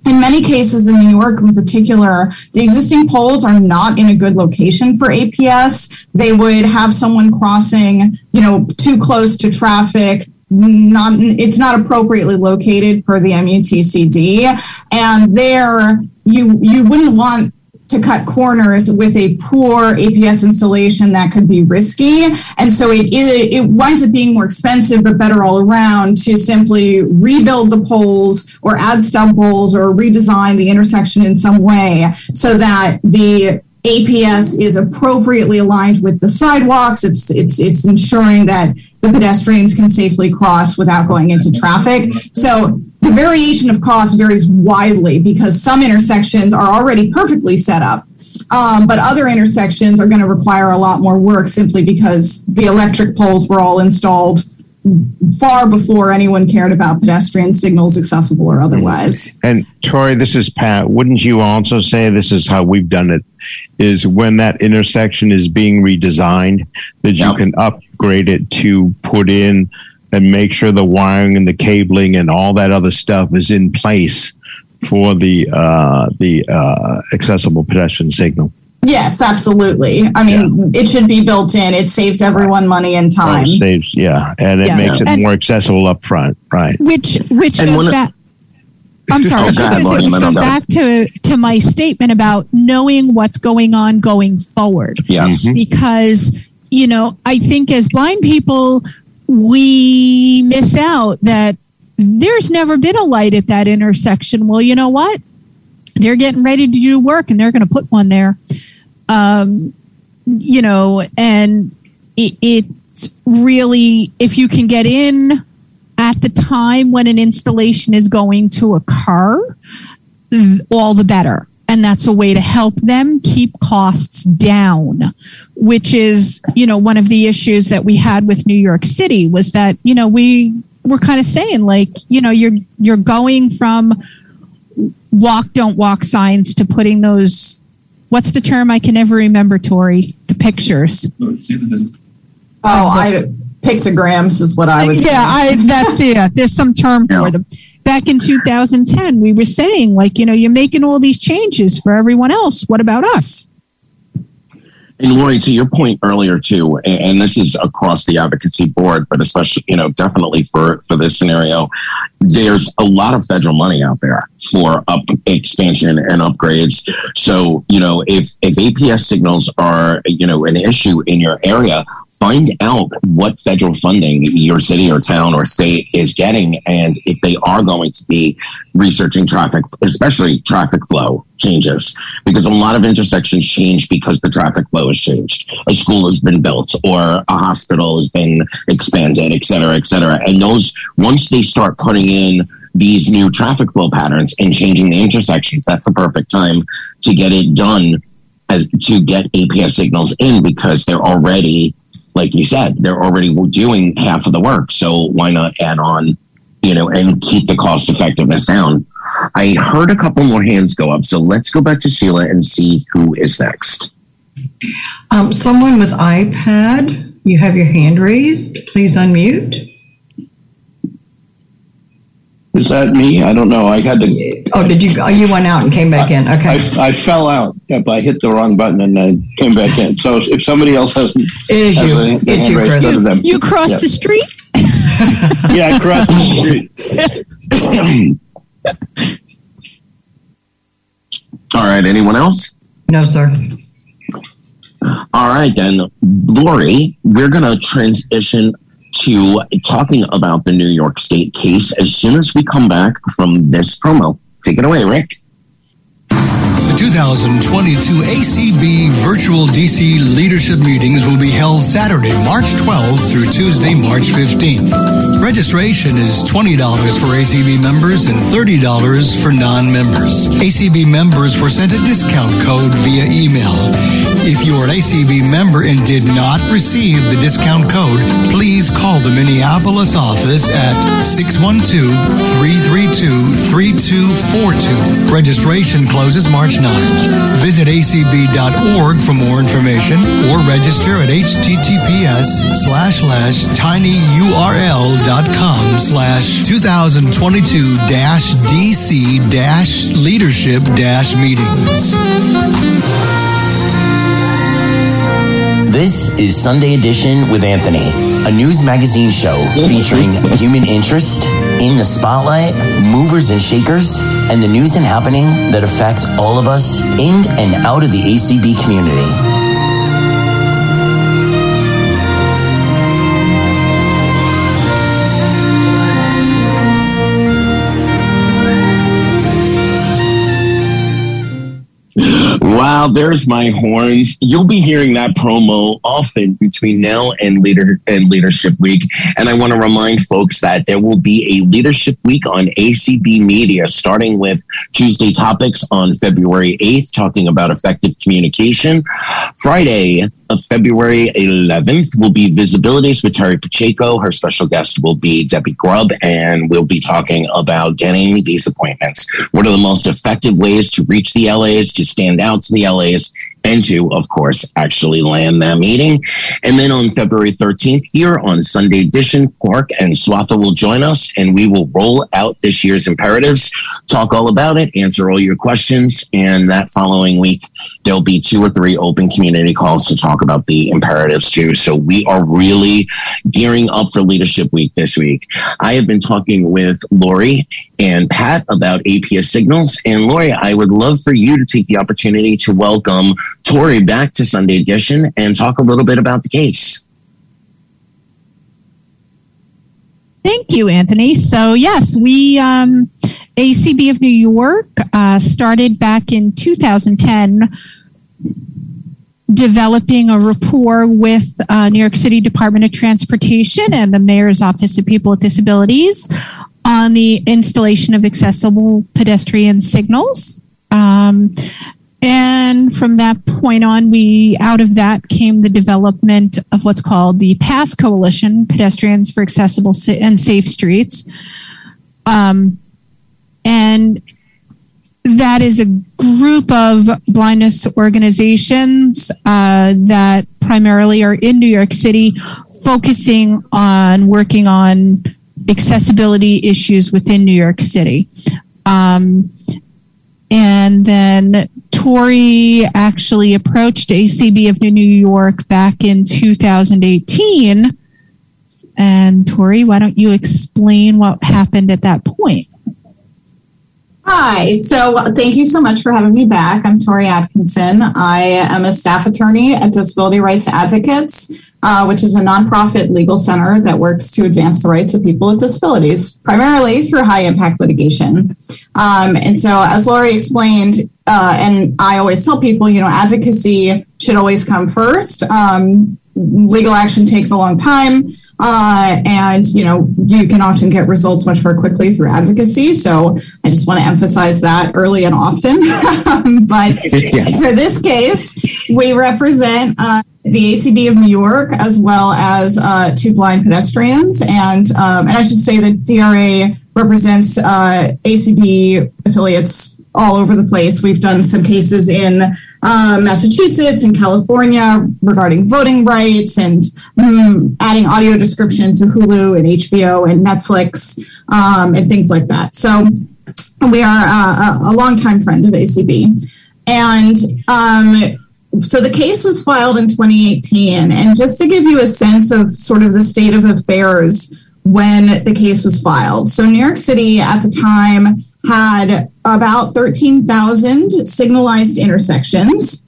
in many cases in New York in particular, the existing poles are not in a good location for APS. They would have someone crossing, you know, too close to traffic, not it's not appropriately located per the MUTCD and there you you wouldn't want to cut corners with a poor APS installation that could be risky. And so it, it, it winds up being more expensive, but better all around to simply rebuild the poles or add stub poles or redesign the intersection in some way so that the APS is appropriately aligned with the sidewalks. It's, it's, it's ensuring that the pedestrians can safely cross without going into traffic. So the variation of cost varies widely because some intersections are already perfectly set up. Um, but other intersections are going to require a lot more work simply because the electric poles were all installed far before anyone cared about pedestrian signals, accessible or otherwise. And Tori, this is Pat. Wouldn't you also say this is how we've done it? Is when that intersection is being redesigned, that you yep. can upgrade it to put in and make sure the wiring and the cabling and all that other stuff is in place for the uh, the uh, accessible pedestrian signal. Yes, absolutely. I mean, it should be built in. It saves everyone money and time. It saves, yeah, and it Yeah. makes it And- more accessible up front, right? which which And goes one of- back. I'm sorry, Oh, I was go just gonna say, which goes back to to my statement about knowing what's going on going forward. Yes. Mhm. because you know i think as blind people we miss out that there's never been a light at that intersection. Well you know what? They're getting ready to do work and they're going to put one there. Um, you know and it, it's really if you can get in at the time when an installation is going to occur all the better and that's a way to help them keep costs down which is you know one of the issues that we had with New York City was that you know we were kind of saying like you know you're you're going from walk don't walk signs to putting those what's the term I can never remember Tori the pictures Oh, I pictograms is what I would say. yeah I that's yeah there's some term Yeah. for them back in 2010 we were saying like you know you're making all these changes for everyone else what about us And Lori, to your point earlier too, and, this is across the advocacy board, but especially, you know, definitely for for this scenario, there's a lot of federal money out there for up expansion and upgrades. So, you know, if if APS signals are, you know, an issue in your area, find out what federal funding your city or town or state is getting, and if they are going to be researching traffic, especially traffic flow changes, because a lot of intersections change because the traffic flow has changed. A school has been built or a hospital has been expanded, et cetera, et cetera. And those, once they start putting in these new traffic flow patterns and changing the intersections, that's the perfect time to get it done as to get APS signals in because they're already, like you said, they're already doing half of the work. So why not add on, you know, and keep the cost effectiveness down? I heard a couple more hands go up, so let's go back to Sheila and see who is next. Um, someone with iPad, you have your hand raised. Please unmute. Is that me? I don't know. I had to. Oh, did you? Oh, you went out and came back in. Okay, I, I fell out. Yep, I hit the wrong button and I came back in. So if somebody else hasn't, it is has you. a- the It's you, raised, Chris. go them. you crossed Yeah. the street Yeah, I crossed the street. All right, anyone else? No, sir. All right, then, Lori, we're going to transition to talking about the New York State case as soon as we come back from this promo. Take it away, Rick. The 2022 ACB virtual DC leadership meetings will be held Saturday, March 12th through Tuesday, March 15th. Registration is $20 for ACB members and $30 for non-members. ACB members were sent a discount code via email. If you are an ACB member and did not receive the discount code, please call the Minneapolis office at 612-332-3242. Registration closes March 9. Visit acb.org for more information or register at https slash slash tinyurl.com slash 2022 dash DC dash leadership dash meetings. This is Sunday Edition with Anthony, a news magazine show featuring human interest in the spotlight, movers and shakers, and the news and happening that affect all of us in and out of the ACB community. Wow, there's my horns. You'll be hearing that promo often between now and leader and leadership week. And I want to remind folks that there will be a leadership week on ACB Media, starting with Tuesday topics on February 8th, talking about effective communication. Friday of February 11th will be visibilities with Terry Pacheco. Her special guest will be Debbie Grubb, and we'll be talking about getting these appointments. What are the most effective ways to reach the LAs, to stand out to the LAs, and to, of course, actually land that meeting. And then on February 13th, here on Sunday Edition, Clark and Swatha will join us and we will roll out this year's imperatives, talk all about it, answer all your questions. And that following week, there'll be two or three open community calls to talk about the imperatives too. So we are really gearing up for Leadership Week this week. I have been talking with Lori and Pat about APS signals. And Lori, I would love for you to take the opportunity to welcome Tori back to Sunday Edition and talk a little bit about the case. Thank you, Anthony. So, yes, we, um, ACB of New York, uh, started back in 2010 developing a rapport with uh, New York City Department of Transportation and the Mayor's Office of People with Disabilities on the installation of accessible pedestrian signals. Um, and from that point on, we out of that came the development of what's called the PASS Coalition, Pedestrians for Accessible and Safe Streets. Um, and that is a group of blindness organizations uh, that primarily are in New York City, focusing on working on accessibility issues within New York City. Um, and then Tori actually approached ACB of New York back in 2018. And Tori, why don't you explain what happened at that point? Hi, so thank you so much for having me back. I'm Tori Atkinson. I am a staff attorney at Disability Rights Advocates, uh, which is a nonprofit legal center that works to advance the rights of people with disabilities, primarily through high impact litigation. Um, and so, as Lori explained, uh, and I always tell people, you know, advocacy should always come first. Um, legal action takes a long time. Uh, and you know you can often get results much more quickly through advocacy so i just want to emphasize that early and often but yes. for this case we represent uh, the acb of new york as well as uh, two blind pedestrians and um, and i should say that dra represents uh, acb affiliates all over the place we've done some cases in uh, Massachusetts and California regarding voting rights and mm, adding audio description to Hulu and HBO and Netflix um, and things like that. So we are uh, a, longtime friend of ACB. And um, so the case was filed in 2018. And just to give you a sense of sort of the state of affairs when the case was filed. So New York City at the time had about 13,000 signalized intersections.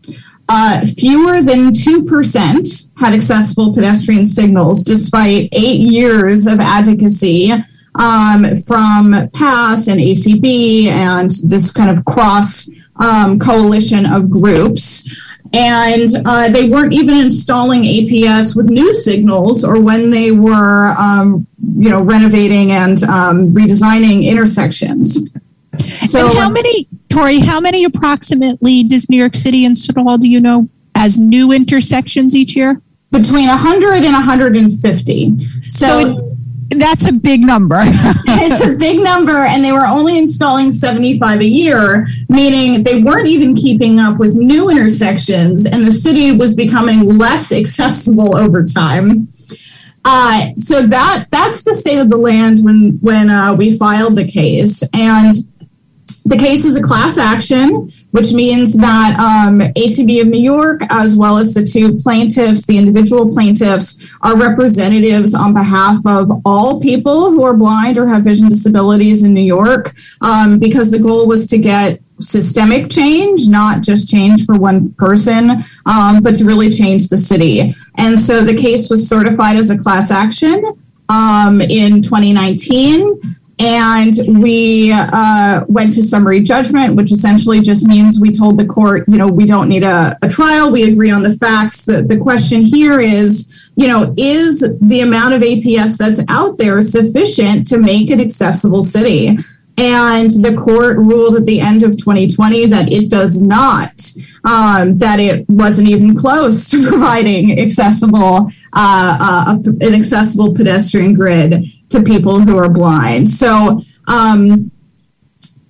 Uh, fewer than 2% had accessible pedestrian signals, despite eight years of advocacy um, from PASS and ACB and this kind of cross um, coalition of groups. And uh, they weren't even installing APS with new signals or when they were, um, you know, renovating and um, redesigning intersections. So, and how many, Tori? How many approximately does New York City install? Do you know as new intersections each year? Between 100 and 150. So, so that's a big number. it's a big number, and they were only installing 75 a year, meaning they weren't even keeping up with new intersections, and the city was becoming less accessible over time. Uh, so that that's the state of the land when when uh, we filed the case, and the case is a class action, which means that um, ACB of New York, as well as the two plaintiffs, the individual plaintiffs, are representatives on behalf of all people who are blind or have vision disabilities in New York, um, because the goal was to get systemic change, not just change for one person, um, but to really change the city. And so the case was certified as a class action um, in 2019. And we uh, went to summary judgment, which essentially just means we told the court, you know, we don't need a, a trial. We agree on the facts. The, the question here is, you know, is the amount of APS that's out there sufficient to make an accessible city? And the court ruled at the end of 2020 that it does not, um, that it wasn't even close to providing accessible, uh, uh, an accessible pedestrian grid to people who are blind. So um,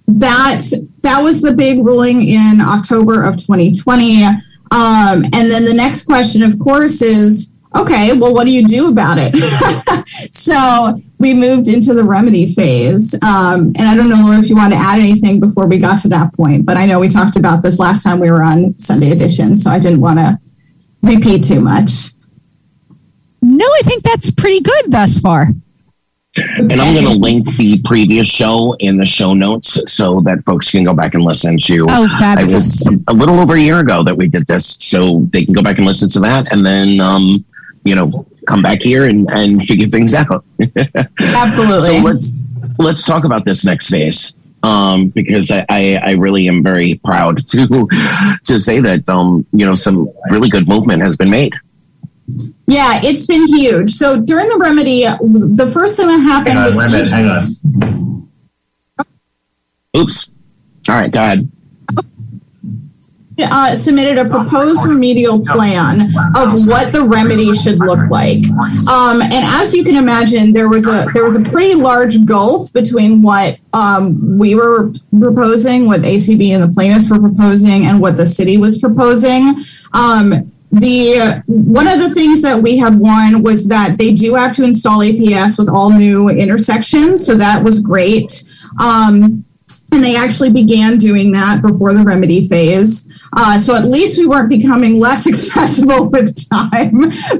that that was the big ruling in October of 2020. Um, and then the next question, of course, is okay, well, what do you do about it? so we moved into the remedy phase. Um, and I don't know, if you want to add anything before we got to that point, but I know we talked about this last time we were on Sunday edition, so I didn't want to repeat too much. No, I think that's pretty good thus far. And I'm going to link the previous show in the show notes so that folks can go back and listen to. Oh, fabulous. It was a little over a year ago that we did this, so they can go back and listen to that, and then um, you know come back here and, and figure things out. Absolutely. so let's let's talk about this next phase. Um, because I, I, I really am very proud to to say that um, you know some really good movement has been made. Yeah, it's been huge. So during the remedy, the first thing that happened Hang on, was wait a minute, hang on. Oops. All right, go ahead. uh, submitted a proposed remedial plan of what the remedy should look like. Um, and as you can imagine, there was a there was a pretty large gulf between what um, we were proposing, what ACB and the plaintiffs were proposing, and what the city was proposing. Um, the one of the things that we had won was that they do have to install APS with all new intersections, so that was great. Um, and they actually began doing that before the remedy phase. Uh, so at least we weren't becoming less accessible with time.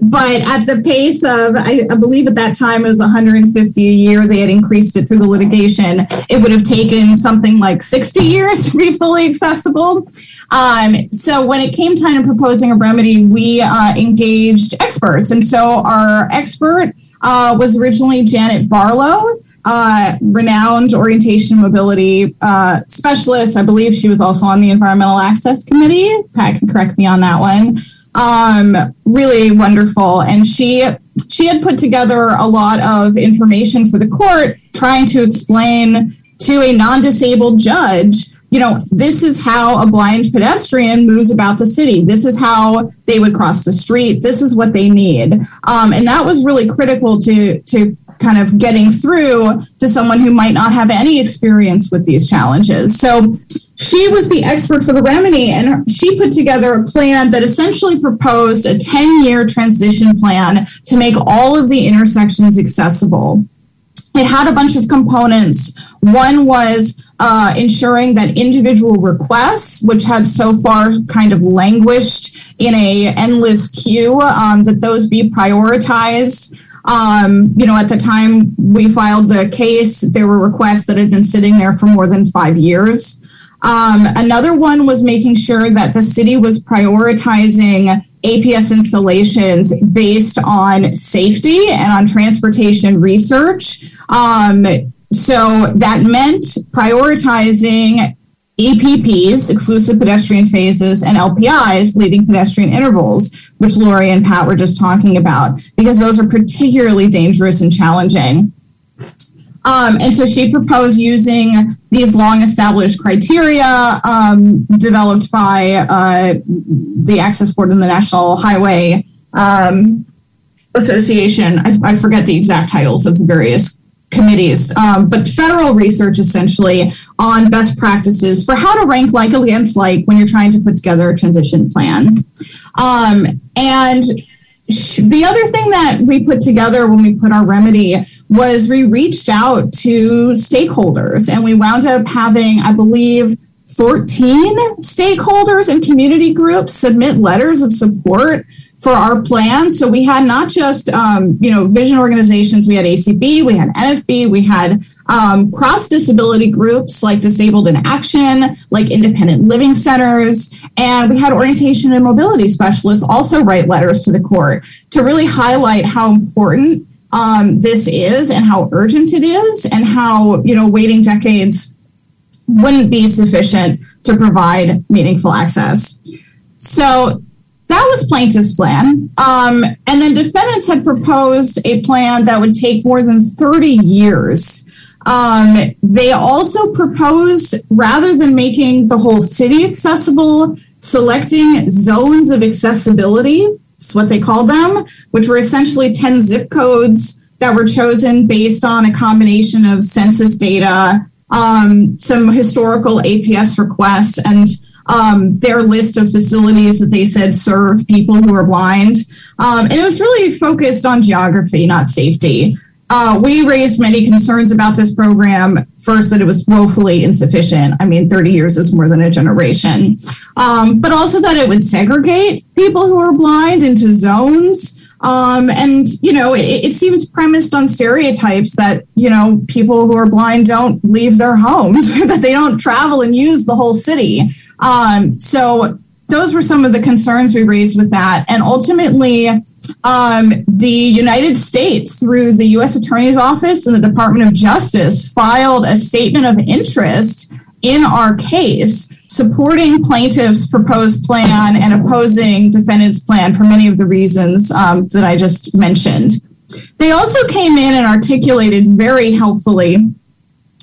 But at the pace of, I, I, believe at that time it was 150 a year, they had increased it through the litigation. It would have taken something like 60 years to be fully accessible. Um, so when it came time to proposing a remedy, we uh, engaged experts. And so our expert uh, was originally Janet Barlow uh, renowned orientation mobility uh, specialist. I believe she was also on the Environmental Access Committee. Pat can correct me on that one. Um, really wonderful, and she she had put together a lot of information for the court, trying to explain to a non-disabled judge you know, this is how a blind pedestrian moves about the city. This is how they would cross the street. This is what they need. Um, and that was really critical to, to kind of getting through to someone who might not have any experience with these challenges. So she was the expert for the remedy, and she put together a plan that essentially proposed a 10 year transition plan to make all of the intersections accessible. It had a bunch of components. One was uh, ensuring that individual requests, which had so far kind of languished in a endless queue, um, that those be prioritized. Um, you know, at the time we filed the case, there were requests that had been sitting there for more than five years. Um, another one was making sure that the city was prioritizing APS installations based on safety and on transportation research. Um, so that meant prioritizing EPPs, exclusive pedestrian phases, and LPIs, leading pedestrian intervals, which Lori and Pat were just talking about, because those are particularly dangerous and challenging. Um, and so she proposed using these long established criteria um, developed by uh, the Access Board and the National Highway um, Association. I, I, forget the exact titles of the various committees, um, but federal research essentially on best practices for how to rank like against like when you're trying to put together a transition plan. Um, and the other thing that we put together when we put our remedy was we reached out to stakeholders and we wound up having, I believe, 14 stakeholders and community groups submit letters of support for our plan. So we had not just um, you know vision organizations, we had ACB, we had NFB, we had um, cross disability groups like Disabled in Action, like independent living centers, and we had orientation and mobility specialists also write letters to the court to really highlight how important um, this is and how urgent it is, and how you know waiting decades wouldn't be sufficient to provide meaningful access. So that was plaintiff's plan. Um, and then defendants had proposed a plan that would take more than 30 years. Um, they also proposed, rather than making the whole city accessible, selecting zones of accessibility, that's what they called them, which were essentially 10 zip codes that were chosen based on a combination of census data, um, some historical APS requests, and um, their list of facilities that they said serve people who are blind. Um, and it was really focused on geography, not safety. Uh, we raised many concerns about this program. First, that it was woefully insufficient. I mean, 30 years is more than a generation. Um, but also that it would segregate people who are blind into zones. Um, and, you know, it, it, seems premised on stereotypes that, you know, people who are blind don't leave their homes, that they don't travel and use the whole city. Um, so those were some of the concerns we raised with that. And ultimately, um, the United States, through the U.S. Attorney's Office and the Department of Justice, filed a statement of interest in our case supporting plaintiffs' proposed plan and opposing defendants' plan for many of the reasons um, that I just mentioned. They also came in and articulated very helpfully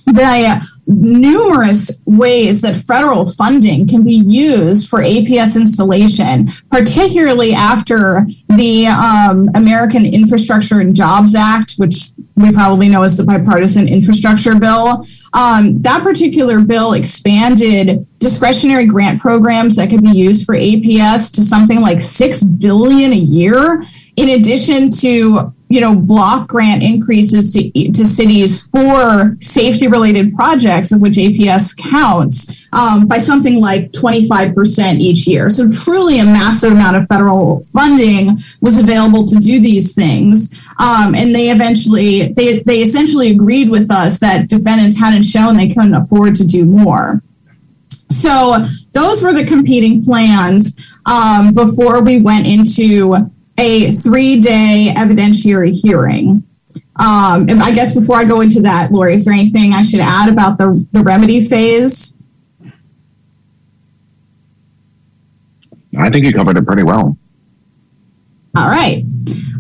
the numerous ways that federal funding can be used for APS installation, particularly after the um, American Infrastructure and Jobs Act, which we probably know as the bipartisan infrastructure bill. Um, that particular bill expanded discretionary grant programs that could be used for APS to something like six billion a year, in addition to you know, block grant increases to, to cities for safety related projects, of which APS counts, um, by something like 25% each year. So, truly, a massive amount of federal funding was available to do these things. Um, and they eventually, they, they essentially agreed with us that defendants hadn't shown they couldn't afford to do more. So, those were the competing plans um, before we went into a three day evidentiary hearing. Um, I guess before I go into that, Lori, is there anything I should add about the, the remedy phase? I think you covered it pretty well. All right.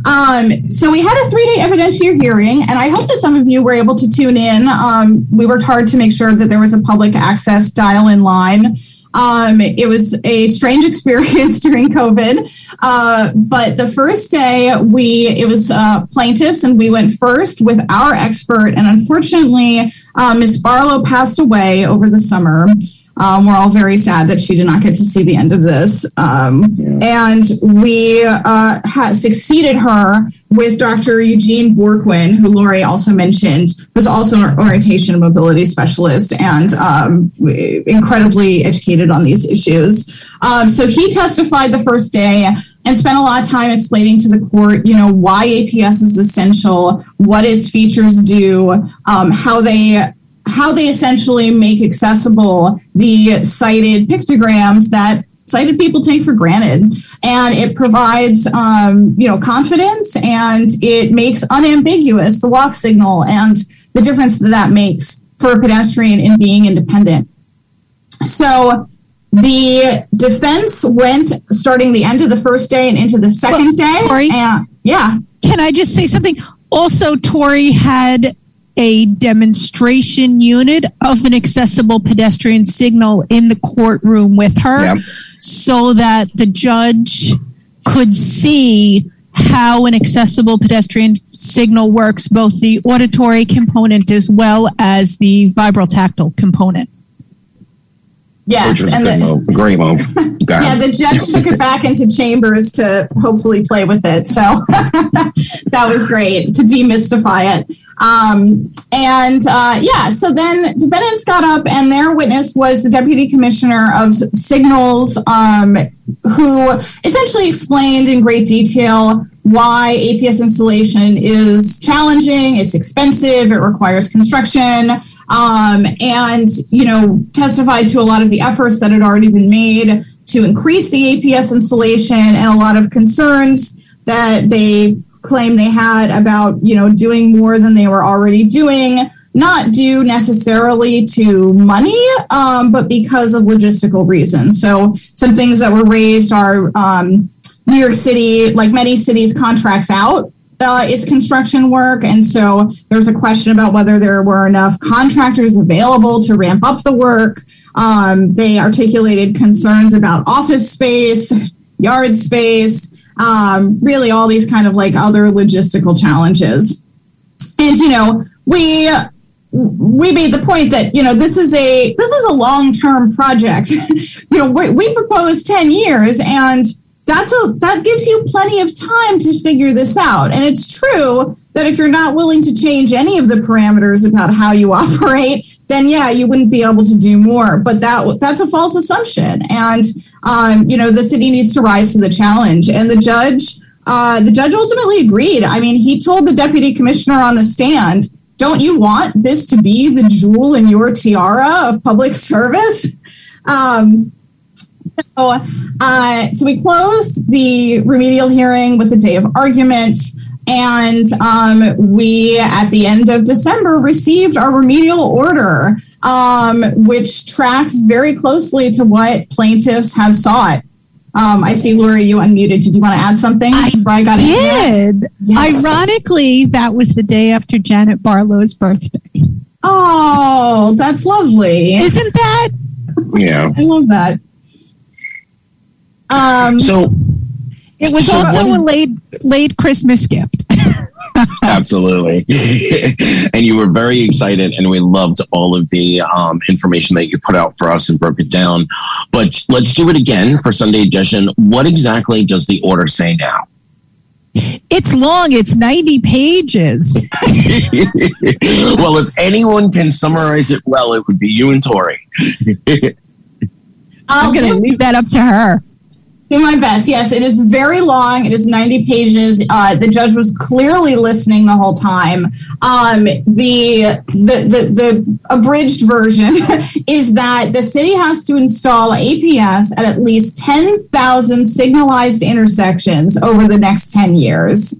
Um, so we had a three day evidentiary hearing, and I hope that some of you were able to tune in. Um, we worked hard to make sure that there was a public access dial in line um, it was a strange experience during COVID. Uh, but the first day, we it was uh, plaintiffs, and we went first with our expert. And unfortunately, uh, Ms. Barlow passed away over the summer. Um, we're all very sad that she did not get to see the end of this. Um, yeah. And we uh, had succeeded her with Dr. Eugene Bourquin, who Lori also mentioned, who's also an orientation and mobility specialist and um, incredibly educated on these issues. Um, so he testified the first day and spent a lot of time explaining to the court, you know, why APS is essential, what its features do, um, how they how they essentially make accessible the sighted pictograms that sighted people take for granted. And it provides um, you know confidence and it makes unambiguous the walk signal and the difference that that makes for a pedestrian in being independent. So the defense went starting the end of the first day and into the second day Tori, and yeah. Can i just say something? Also tori had a demonstration unit of an accessible pedestrian signal in the courtroom with her yeah. so that the judge could see how an accessible pedestrian signal works, both the auditory component as well as the vibrotactile component. Yes, and the move. great move. yeah, the judge took it back into chambers to hopefully play with it. So that was great to demystify it. Um, and uh, yeah, so then the defendants got up, and their witness was the deputy commissioner of signals, um, who essentially explained in great detail why APS installation is challenging, it's expensive, it requires construction, um, and you know testified to a lot of the efforts that had already been made to increase the APS installation and a lot of concerns that they claim they had about you know doing more than they were already doing not due necessarily to money um, but because of logistical reasons. So some things that were raised are um, new york city like many cities contracts out uh, its construction work. And so there's a question about whether there were enough contractors available to ramp up the work. Um, they articulated concerns about office space yard space um, really all these kind of like other logistical challenges. And, you know, we we made the point that you know this is a this is a long term project. you know, we, we propose ten years, and that's a that gives you plenty of time to figure this out. And it's true that if you're not willing to change any of the parameters about how you operate, then yeah, you wouldn't be able to do more. But that that's a false assumption, and um, you know the city needs to rise to the challenge. And the judge, uh, the judge ultimately agreed. I mean, he told the deputy commissioner on the stand, "Don't you want this to be the jewel in your tiara of public service?" Um, so, uh, so we closed the remedial hearing with a day of argument. And um, we, at the end of December, received our remedial order, um, which tracks very closely to what plaintiffs had sought. Um, I see, Lori, you unmuted. Did you want to add something? I, I did. Yes. Ironically, that was the day after Janet Barlow's birthday. Oh, that's lovely. Isn't that? Yeah. I love that. Um, so it was so also one, a late late Christmas gift. absolutely, and you were very excited, and we loved all of the um, information that you put out for us and broke it down. But let's do it again for Sunday edition. What exactly does the order say now? It's long. It's 90 pages. well, if anyone can summarize it well, it would be you and Tori. I'm going to leave that up to her. Do my best. Yes, it is very long. It is 90 pages. Uh, the judge was clearly listening the whole time. Um, the, the, the, the abridged version is that the city has to install APS at at least 10,000 signalized intersections over the next 10 years.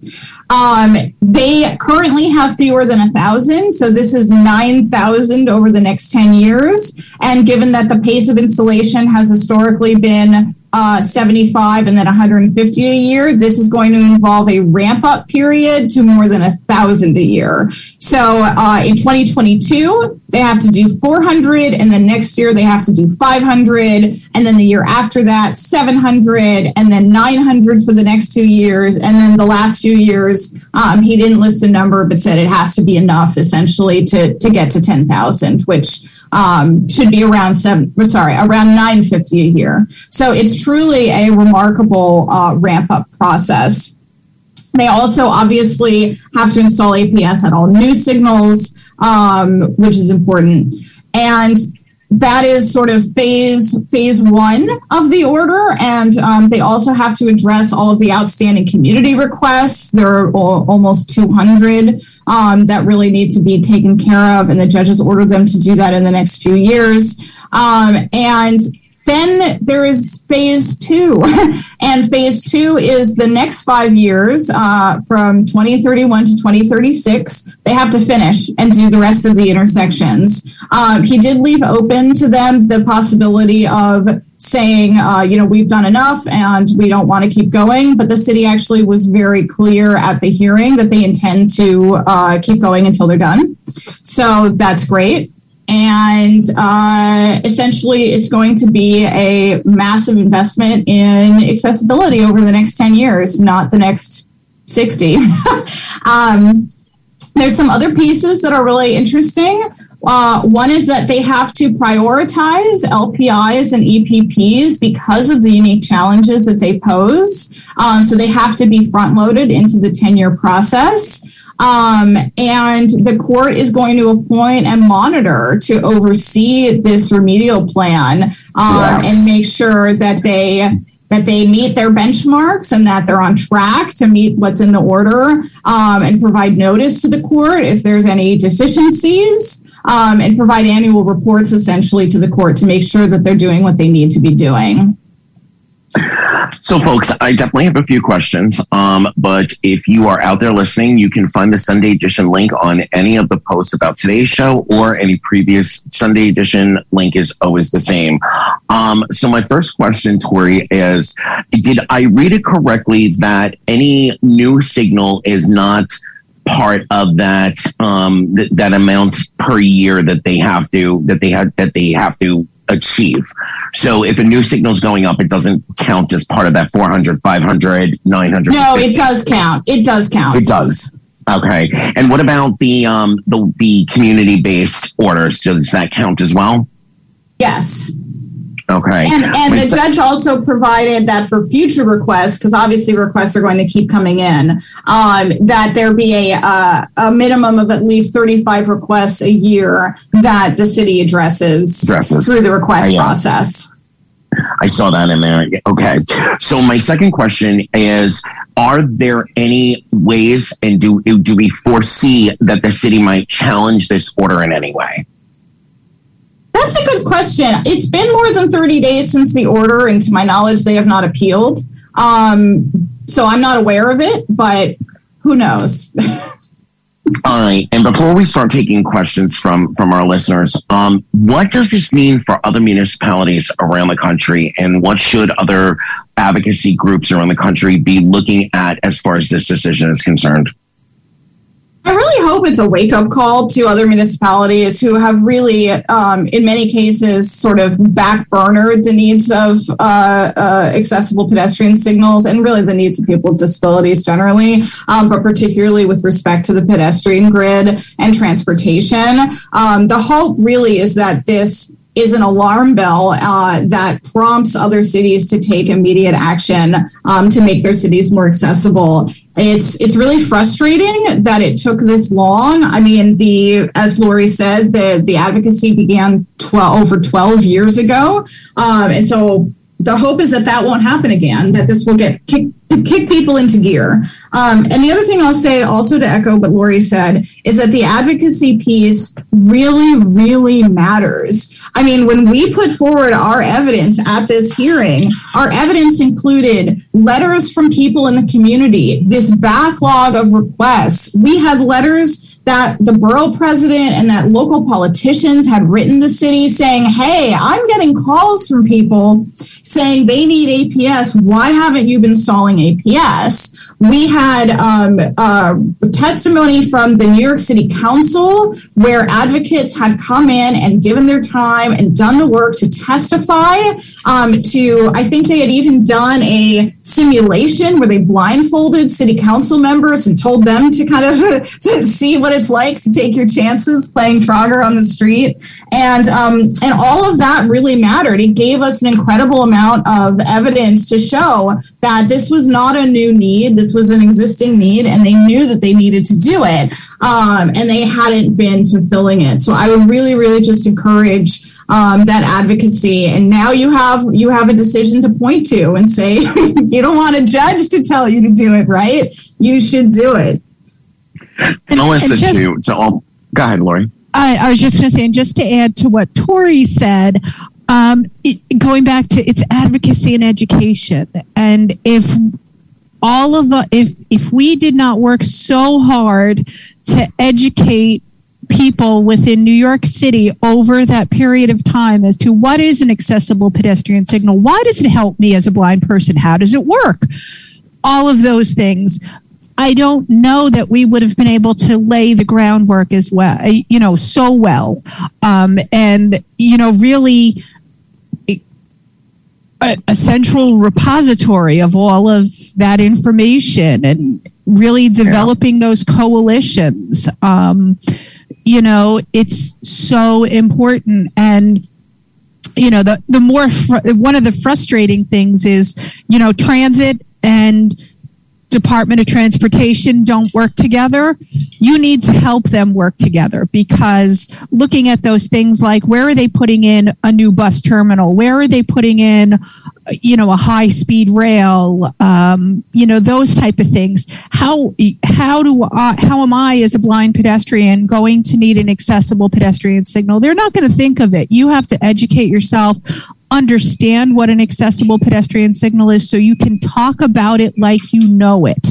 Um, they currently have fewer than a thousand, so this is 9,000 over the next 10 years. And given that the pace of installation has historically been uh, 75 and then 150 a year. This is going to involve a ramp up period to more than a thousand a year. So uh, in 2022, they have to do 400, and then next year they have to do 500, and then the year after that, 700, and then 900 for the next two years. And then the last few years, um, he didn't list a number, but said it has to be enough essentially to, to get to 10,000, which um, should be around seven, sorry, around 950 a year. So it's truly a remarkable uh, ramp up process. They also obviously have to install APS at all new signals, um, which is important. And that is sort of phase phase one of the order. And um, they also have to address all of the outstanding community requests. There are almost 200 um, that really need to be taken care of and the judges ordered them to do that in the next few years. Um, and then there is phase two, and phase two is the next five years uh, from 2031 to 2036. They have to finish and do the rest of the intersections. Um, he did leave open to them the possibility of saying, uh, you know, we've done enough and we don't want to keep going. But the city actually was very clear at the hearing that they intend to uh, keep going until they're done. So that's great. And uh, essentially, it's going to be a massive investment in accessibility over the next 10 years, not the next 60. um, there's some other pieces that are really interesting. Uh, one is that they have to prioritize LPIs and EPPs because of the unique challenges that they pose. Um, so they have to be front loaded into the 10 year process. Um, and the court is going to appoint a monitor to oversee this remedial plan um, yes. and make sure that they that they meet their benchmarks and that they're on track to meet what's in the order um, and provide notice to the court if there's any deficiencies um, and provide annual reports essentially to the court to make sure that they're doing what they need to be doing. So, folks, I definitely have a few questions. Um, but if you are out there listening, you can find the Sunday edition link on any of the posts about today's show or any previous Sunday edition link is always the same. Um, so, my first question, Tori, is Did I read it correctly that any new signal is not? part of that um, th- that amount per year that they have to that they have that they have to achieve. So if a new signal is going up, it doesn't count as part of that 400, 500, 900. No, it does count. It does count. It does. Okay. And what about the um the the community based orders? Does that count as well? Yes. Okay. And, and the judge also provided that for future requests, because obviously requests are going to keep coming in, um, that there be a, uh, a minimum of at least 35 requests a year that the city addresses Addresses. through the request yeah. process. I saw that in there. Okay. So my second question is are there any ways and do do we foresee that the city might challenge this order in any way? That's a good question. It's been more than 30 days since the order, and to my knowledge, they have not appealed. Um, so I'm not aware of it, but who knows? All right. And before we start taking questions from from our listeners, um, what does this mean for other municipalities around the country, and what should other advocacy groups around the country be looking at as far as this decision is concerned? I really hope it's a wake up call to other municipalities who have really, um, in many cases, sort of backburnered the needs of uh, uh, accessible pedestrian signals and really the needs of people with disabilities generally, um, but particularly with respect to the pedestrian grid and transportation. Um, the hope really is that this is an alarm bell uh, that prompts other cities to take immediate action um, to make their cities more accessible. It's it's really frustrating that it took this long. I mean, the as Lori said, the the advocacy began 12 over 12 years ago, um, and so the hope is that that won't happen again. That this will get kick, kick people into gear. Um, and the other thing I'll say, also to echo what Lori said, is that the advocacy piece really, really matters. I mean, when we put forward our evidence at this hearing, our evidence included letters from people in the community, this backlog of requests. We had letters that the borough president and that local politicians had written the city saying, Hey, I'm getting calls from people saying they need APS. Why haven't you been installing APS? We had um, uh, testimony from the New York City Council where advocates had come in and given their time and done the work to testify. Um, to, I think they had even done a simulation where they blindfolded city council members and told them to kind of to see what it's like to take your chances playing Frogger on the street. And um, and all of that really mattered. It gave us an incredible amount of evidence to show that this was not a new need. This was an existing need, and they knew that they needed to do it, um, and they hadn't been fulfilling it. So I would really, really just encourage um, that advocacy. And now you have you have a decision to point to and say you don't want a judge to tell you to do it, right? You should do it. And I'll and this just- to, to all. Go ahead, Lori. I, I was just going to say, and just to add to what Tori said, um, it, going back to its advocacy and education, and if all of the, if if we did not work so hard to educate people within New York City over that period of time as to what is an accessible pedestrian signal, why does it help me as a blind person, how does it work, all of those things. I don't know that we would have been able to lay the groundwork as well, you know, so well. Um, and, you know, really a, a central repository of all of that information and really developing those coalitions. Um, you know, it's so important. And, you know, the, the more, fr- one of the frustrating things is, you know, transit and Department of Transportation don't work together, you need to help them work together because looking at those things like where are they putting in a new bus terminal? Where are they putting in, you know, a high speed rail? Um, you know, those type of things. How how do I, how am I as a blind pedestrian going to need an accessible pedestrian signal? They're not going to think of it. You have to educate yourself understand what an accessible pedestrian signal is so you can talk about it like you know it.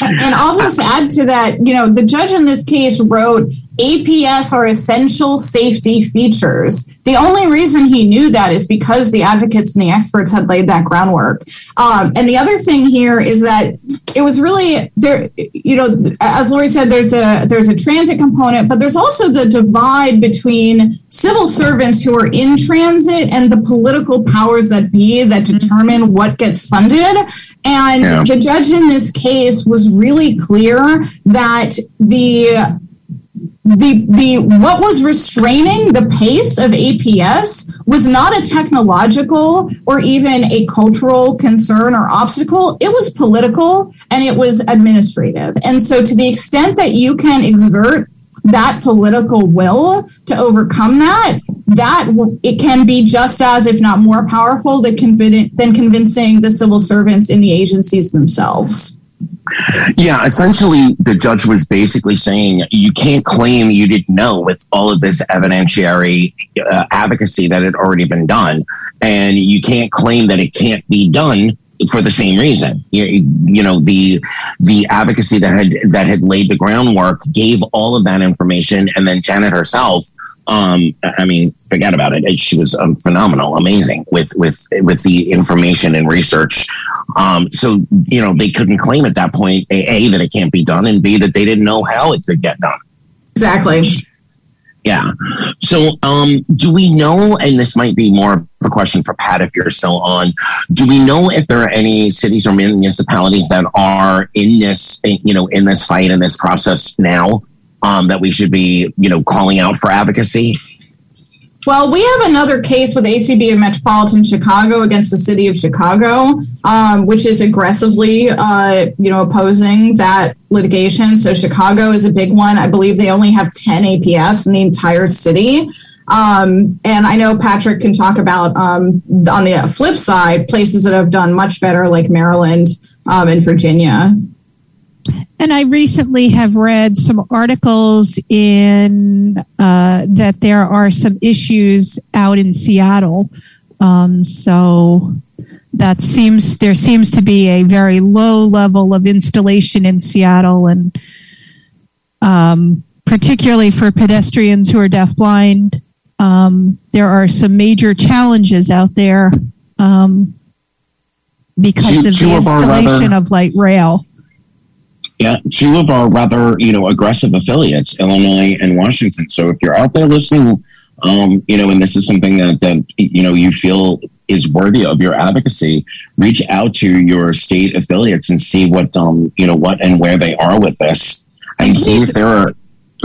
And I'll just add to that, you know, the judge in this case wrote APS are essential safety features. The only reason he knew that is because the advocates and the experts had laid that groundwork. Um, and the other thing here is that it was really there. You know, as Lori said, there's a there's a transit component, but there's also the divide between civil servants who are in transit and the political powers that be that determine what gets funded. And yeah. the judge in this case was really clear that the the the what was restraining the pace of APS was not a technological or even a cultural concern or obstacle. It was political and it was administrative. And so, to the extent that you can exert that political will to overcome that, that it can be just as, if not more powerful, than, than convincing the civil servants in the agencies themselves. Yeah, essentially, the judge was basically saying you can't claim you didn't know with all of this evidentiary uh, advocacy that had already been done, and you can't claim that it can't be done for the same reason. You, you know, the the advocacy that had that had laid the groundwork gave all of that information, and then Janet herself um, I mean, forget about it. She was um, phenomenal, amazing with with with the information and research. Um, so you know, they couldn't claim at that point a, a that it can't be done, and b that they didn't know how it could get done. Exactly. Yeah. So, um, do we know? And this might be more of a question for Pat if you're still on. Do we know if there are any cities or municipalities that are in this, you know, in this fight in this process now? um, that we should be, you know, calling out for advocacy? Well, we have another case with ACB of Metropolitan Chicago against the city of Chicago, um, which is aggressively, uh, you know, opposing that litigation. So Chicago is a big one. I believe they only have 10 APS in the entire city. Um, and I know Patrick can talk about um, on the flip side places that have done much better, like Maryland um, and Virginia. And I recently have read some articles in uh, that there are some issues out in Seattle. Um, so that seems there seems to be a very low level of installation in Seattle, and um, particularly for pedestrians who are deafblind, um, there are some major challenges out there um, because of the installation of light rail. Yeah, two of our rather, you know, aggressive affiliates, Illinois and Washington. So if you're out there listening, um, you know, and this is something that, that you know you feel is worthy of your advocacy, reach out to your state affiliates and see what um, you know, what and where they are with this, and see if there are.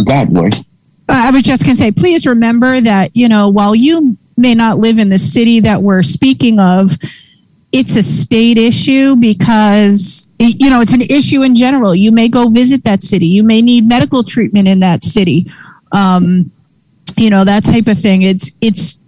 God, Lloyd. I was just going to say, please remember that you know, while you may not live in the city that we're speaking of, it's a state issue because you know it's an issue in general. You may go visit that city. You may need medical treatment in that city. Um, you know that type of thing. It's it's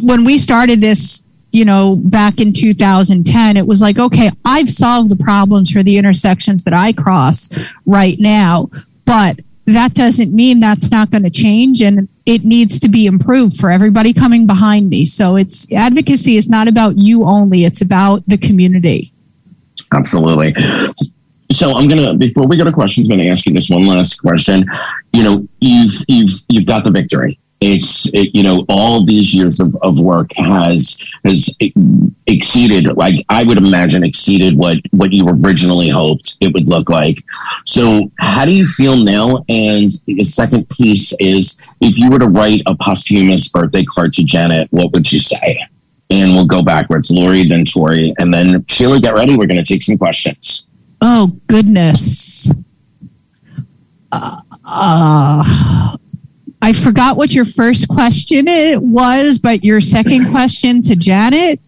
when we started this you know back in 2010 it was like okay i've solved the problems for the intersections that i cross right now but that doesn't mean that's not going to change and it needs to be improved for everybody coming behind me. So it's advocacy is not about you only, it's about the community. Absolutely. So I'm gonna before we go to questions, I'm gonna ask you this one last question. You know, you've you've you've got the victory it's it, you know all these years of, of work has has exceeded like i would imagine exceeded what what you originally hoped it would look like. So how do you feel now? And the second piece is if you were to write a posthumous birthday card to janet what would you say? And we'll go backwards lori then tori and then sheila get ready. We're going to take some questions. Oh goodness. Uh, uh I forgot what your first question it was, but your second question to Janet,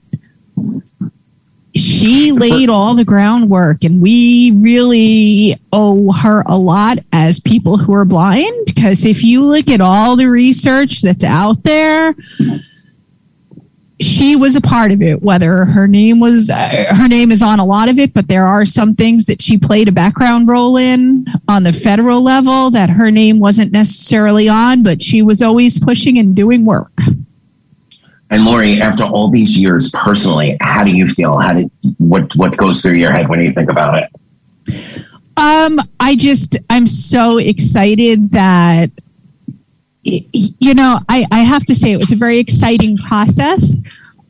she laid all the groundwork, and we really owe her a lot as people who are blind. Because if you look at all the research that's out there, she was a part of it whether her name was uh, her name is on a lot of it but there are some things that she played a background role in on the federal level that her name wasn't necessarily on but she was always pushing and doing work and Lori, after all these years personally, how do you feel? How did what what goes through your head when you think about it? Um, I just I'm so excited that you know, I, I have to say it was a very exciting process.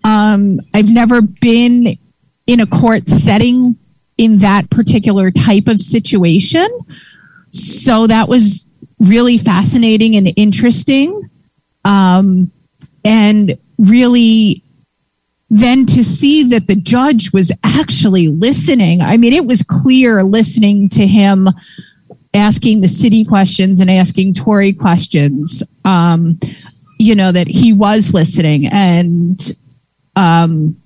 Um, I've never been in a court setting in that particular type of situation. So that was really fascinating and interesting. Um, and really then to see that the judge was actually listening. I mean, it was clear listening to him asking the city questions and asking Tori questions, um, you know, that he was listening. And um,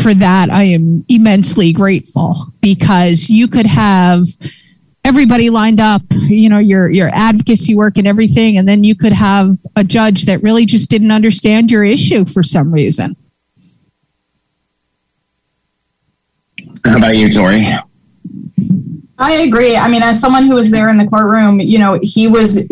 for that, I am immensely grateful because you could have everybody lined up, you know, your your advocacy work and everything, and then you could have a judge that really just didn't understand your issue for some reason. How about you, Tori? I agree. I mean, as someone who was there in the courtroom, you know, he was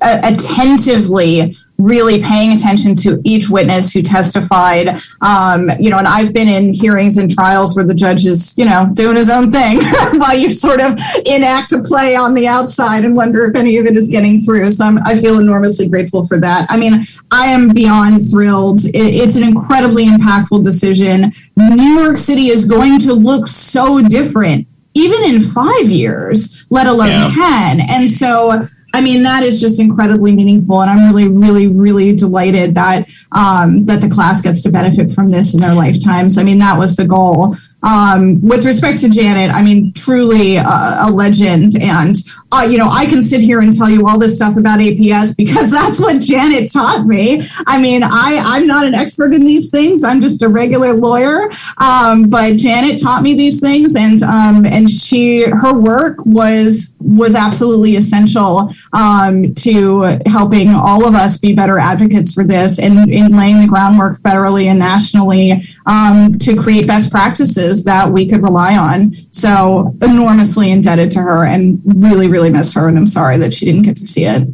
uh, attentively really paying attention to each witness who testified. Um, you know, and I've been in hearings and trials where the judge is, you know, doing his own thing while you sort of enact a play on the outside and wonder if any of it is getting through. So I'm, i feel enormously grateful for that. I mean, I am beyond thrilled. It, it's an incredibly impactful decision. New York City is going to look so different even in five years, let alone yeah. 10. And so I mean, that is just incredibly meaningful, and I'm really, really, really delighted that um, that the class gets to benefit from this in their lifetimes. I mean, that was the goal. Um, with respect to Janet, I mean, truly a, a legend. And, uh, you know, I can sit here and tell you all this stuff about APS because that's what Janet taught me. I mean, I, I'm not an expert in these things. I'm just a regular lawyer. Um, but Janet taught me these things and, um, and she, her work was, was absolutely essential, um, to helping all of us be better advocates for this and in laying the groundwork federally and nationally, um, to create best practices that we could rely on. So enormously indebted to her and really, really miss her. And I'm sorry that she didn't get to see it.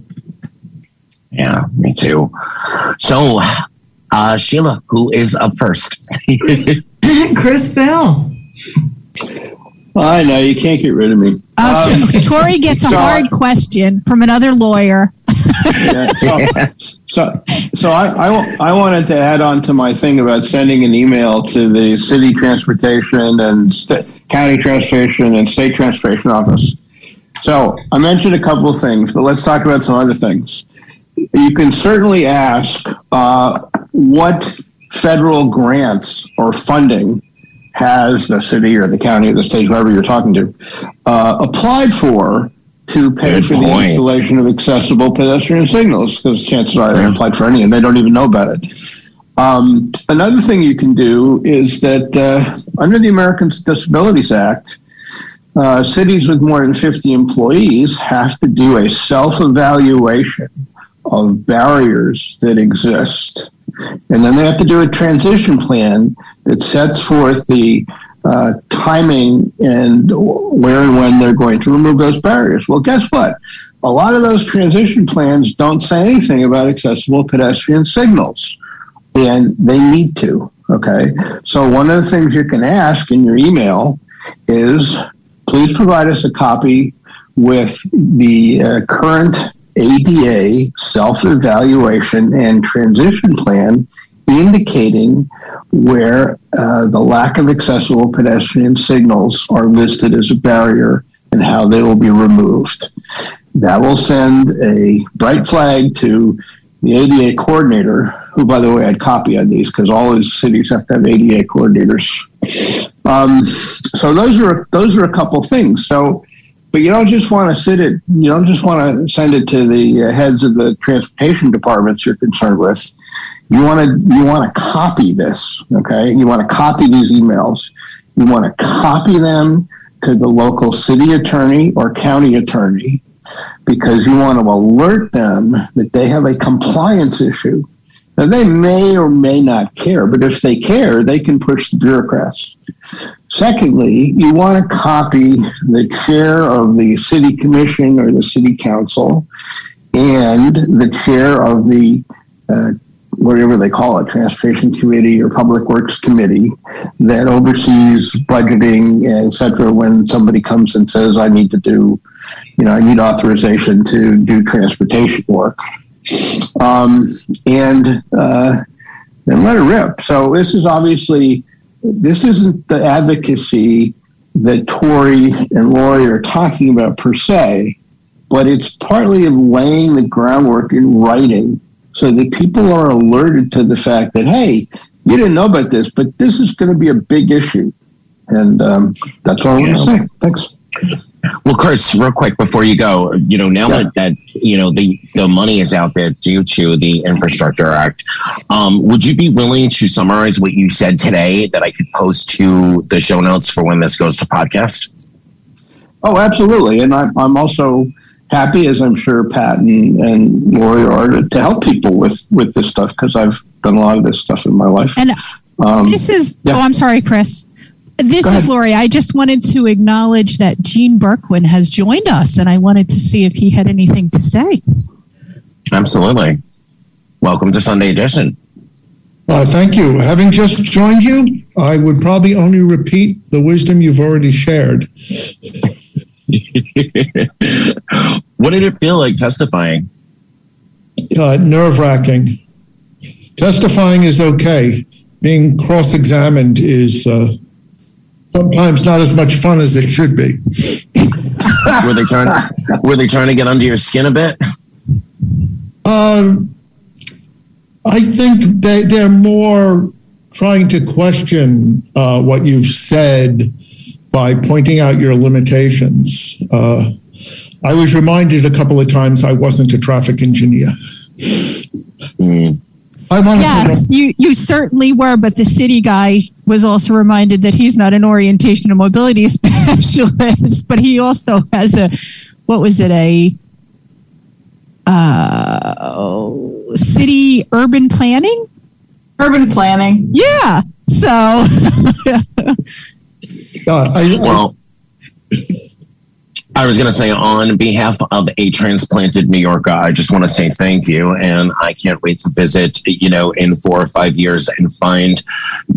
Yeah, me too. So, uh, Sheila, who is up first? Chris Bell. I know you can't get rid of me. Uh, um, Tori gets a hard question from another lawyer. So, so, so I, I, I, wanted to add on to my thing about sending an email to the city transportation and st- county transportation and state transportation office. So I mentioned a couple of things, but let's talk about some other things. You can certainly ask uh, what federal grants or funding has the city or the county or the state, whoever you're talking to, uh, applied for to pay Good for point. the installation of accessible pedestrian signals because chances are they're applied for any and they don't even know about it. Um, another thing you can do is that uh, under the Americans with Disabilities Act, uh, cities with more than 50 employees have to do a self evaluation of barriers that exist. And then they have to do a transition plan that sets forth the uh, timing and where and when they're going to remove those barriers. Well, guess what? A lot of those transition plans don't say anything about accessible pedestrian signals, and they need to. Okay. So, one of the things you can ask in your email is please provide us a copy with the uh, current ADA self evaluation and transition plan indicating where uh, the lack of accessible pedestrian signals are listed as a barrier and how they will be removed. That will send a bright flag to the ADA coordinator, who, by the way, I'd copy on these because all these cities have to have ADA coordinators. Um, so those are those are a couple things. So, but you don't just want to sit it. You don't just want to send it to the uh, heads of the transportation departments you're concerned with you want to you want to copy this okay? You want to copy these emails. You want to copy them to the local city attorney or county attorney because you want to alert them that they have a compliance issue. Now they may or may not care but if they care they can push the bureaucrats. Secondly you want to copy the chair of the city commission or the city council and the chair of the uh, whatever they call it, Transportation Committee or Public Works Committee that oversees budgeting, et cetera, when somebody comes and says, I need to do, you know, I need authorization to do transportation work. um, and uh, and let it rip. So this is obviously this isn't the advocacy that Tori and Lori are talking about per se, but it's partly laying the groundwork in writing so that people are alerted to the fact that hey, you didn't know about this, but this is going to be a big issue, and um, that's what I want to say. Thanks. Well, Chris, real quick before you go, you know, now yeah. that, you know the the money is out there due to the Infrastructure Act, um, would you be willing to summarize what you said today that I could post to the show notes for when this goes to podcast? Oh, absolutely, and I'm I'm also happy, as I'm sure Pat and, and Lori are, to, to help people with with this stuff because I've done a lot of this stuff in my life. And um, this is yeah. oh, I'm sorry, Chris. This is Lori. I just wanted to acknowledge that Gene Bourquin has joined us, and I wanted to see if he had anything to say. Absolutely. Welcome to Sunday Edition. Uh, thank you. Having just joined you, I would probably only repeat the wisdom you've already shared. what did it feel like testifying? Uh, Nerve wracking. Testifying is okay. Being cross examined is uh, sometimes not as much fun as it should be. were they trying? Were they trying to get under your skin a bit? Um, I think they they're more trying to question uh, what you've said by pointing out your limitations. Uh, I was reminded a couple of times I wasn't a traffic engineer. Mm. yes, you, you certainly were, but the city guy was also reminded that he's not an orientation and mobility specialist, but he also has a, what was it, a uh, city urban planning? Urban planning. Yeah. So. uh, I, well, I was going to say, on behalf of a transplanted New Yorker, I just want to say thank you. And I can't wait to visit, you know, in four or five years and find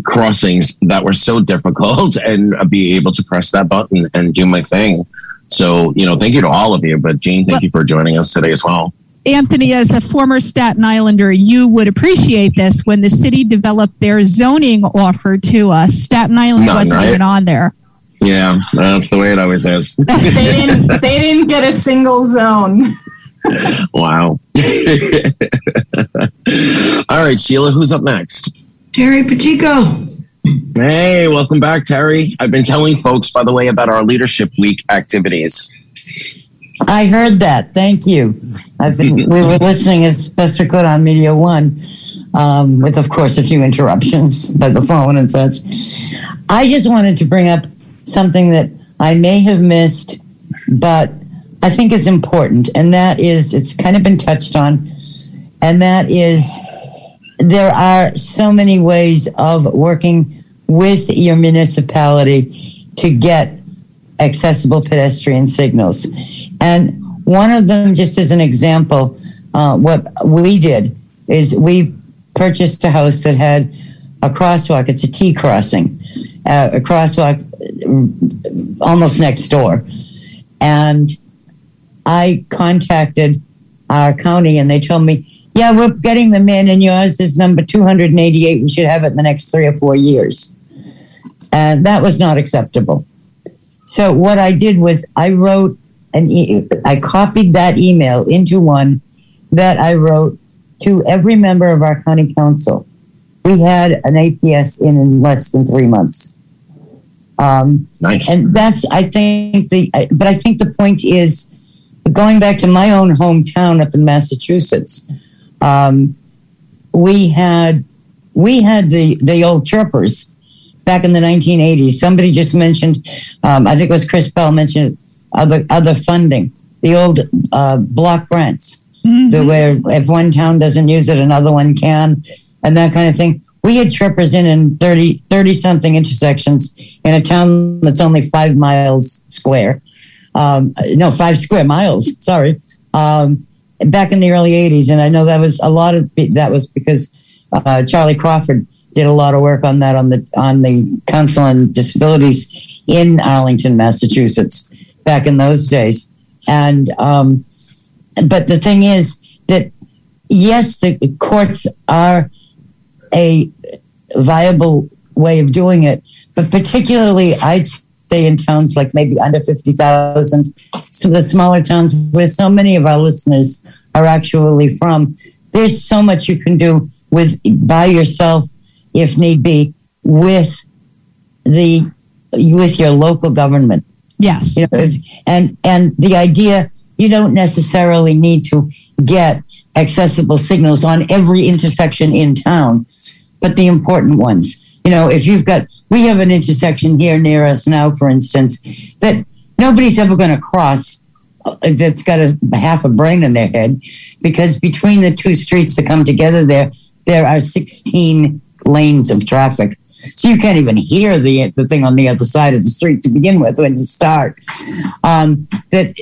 crossings that were so difficult and be able to press that button and do my thing. So, you know, thank you to all of you. But, Gene, thank you for joining us today as well. Anthony, as a former Staten Islander, you would appreciate this when the city developed their zoning offer to us. Staten Island None, wasn't right? even on there. Yeah, that's the way it always is. they didn't. They didn't get a single zone. wow. All right, Sheila, who's up next? Terry Pacheco. Hey, welcome back, Terry. I've been telling folks, by the way, about our Leadership Week activities. I heard that. Thank you. I've been. we were listening as best we could on Media One, um, with of course a few interruptions by the phone and such. I just wanted to bring up something that I may have missed, but I think is important, and that is it's kind of been touched on, and that is there are so many ways of working with your municipality to get accessible pedestrian signals. And one of them, just as an example, uh, what we did is we purchased a house that had a crosswalk. It's a T crossing, uh, a crosswalk almost next door. And I contacted our county and they told me, yeah, we're getting them in and yours is number 288. We should have it in the next three or four years. And that was not acceptable. So what I did was I wrote an e- I copied that email into one that I wrote to every member of our county council. We had an APS in in less than three months. Um, nice. And that's, I think, the, but I think the point is going back to my own hometown up in Massachusetts. Um, we had we had the the old chirpers back in the 1980s. Somebody just mentioned, um, I think it was Chris Bell mentioned other other funding, the old uh, block grants, mm-hmm. the where if one town doesn't use it, another one can, and that kind of thing we had trippers in in 30, 30 something intersections in a town that's only five miles square. Um, no, five square miles, sorry. Um, back in the early 80s. And I know that was a lot of that was because uh, Charlie Crawford did a lot of work on that on the on the Council on Disabilities in Arlington, Massachusetts, back in those days. And um, but the thing is that yes, the courts are a viable way of doing it, but particularly I'd say in towns like maybe under 50,000, so the smaller towns where so many of our listeners are actually from, there's so much you can do with by yourself if need be with the with your local government Yes. you know, and and the idea you don't necessarily need to get accessible signals on every intersection in town, but the important ones. You know, if you've got we have an intersection here near us now, for instance, that nobody's ever going to cross uh, that's got a half a brain in their head because between the two streets that come together there there are 16 lanes of traffic so you can't even hear the the thing on the other side of the street to begin with when you start. Um, that,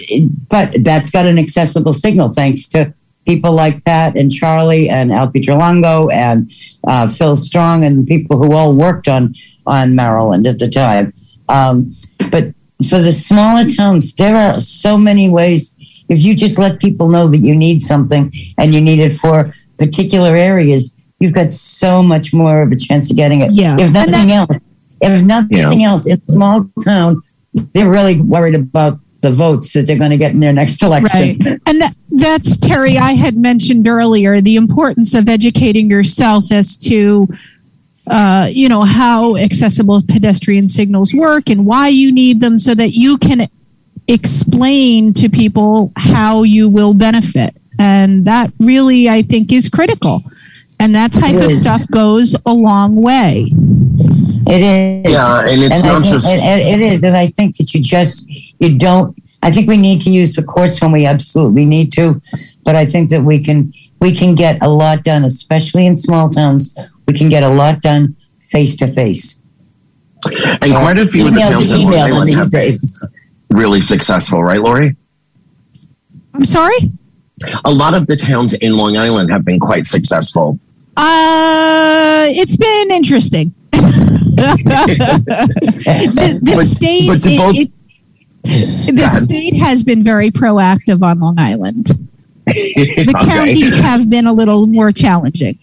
but that's got an accessible signal thanks to people like Pat and Charlie and Al Pietralongo and uh, Phil Strong and people who all worked on on Maryland at the time. Um, but for the smaller towns, there are so many ways. If you just let people know that you need something and you need it for particular areas, you've got so much more of a chance of getting it. Yeah. If And nothing else, if nothing Yeah. else, in a small town, they're really worried about the votes that they're going to get in their next election. Right. And that, that's Terry, I had mentioned earlier the importance of educating yourself as to uh, you know how accessible pedestrian signals work and why you need them so that you can explain to people how you will benefit and that really i think is critical and that type It of is. stuff goes a long way It is. Yeah, and it's I not think- just- and- and it is, and I think that you just you don't. I think we need to use the courts when we absolutely need to, but I think that we can we can get a lot done, especially in small towns. We can get a lot done face to face. And quite a few of the towns in Long Island these have been really successful, right, Lori? i'm sorry A lot of the towns in Long Island have been quite successful. Uh it's been interesting the, the But- state but it- both- it- the state has been very proactive on Long Island. The Okay. counties have been a little more challenging.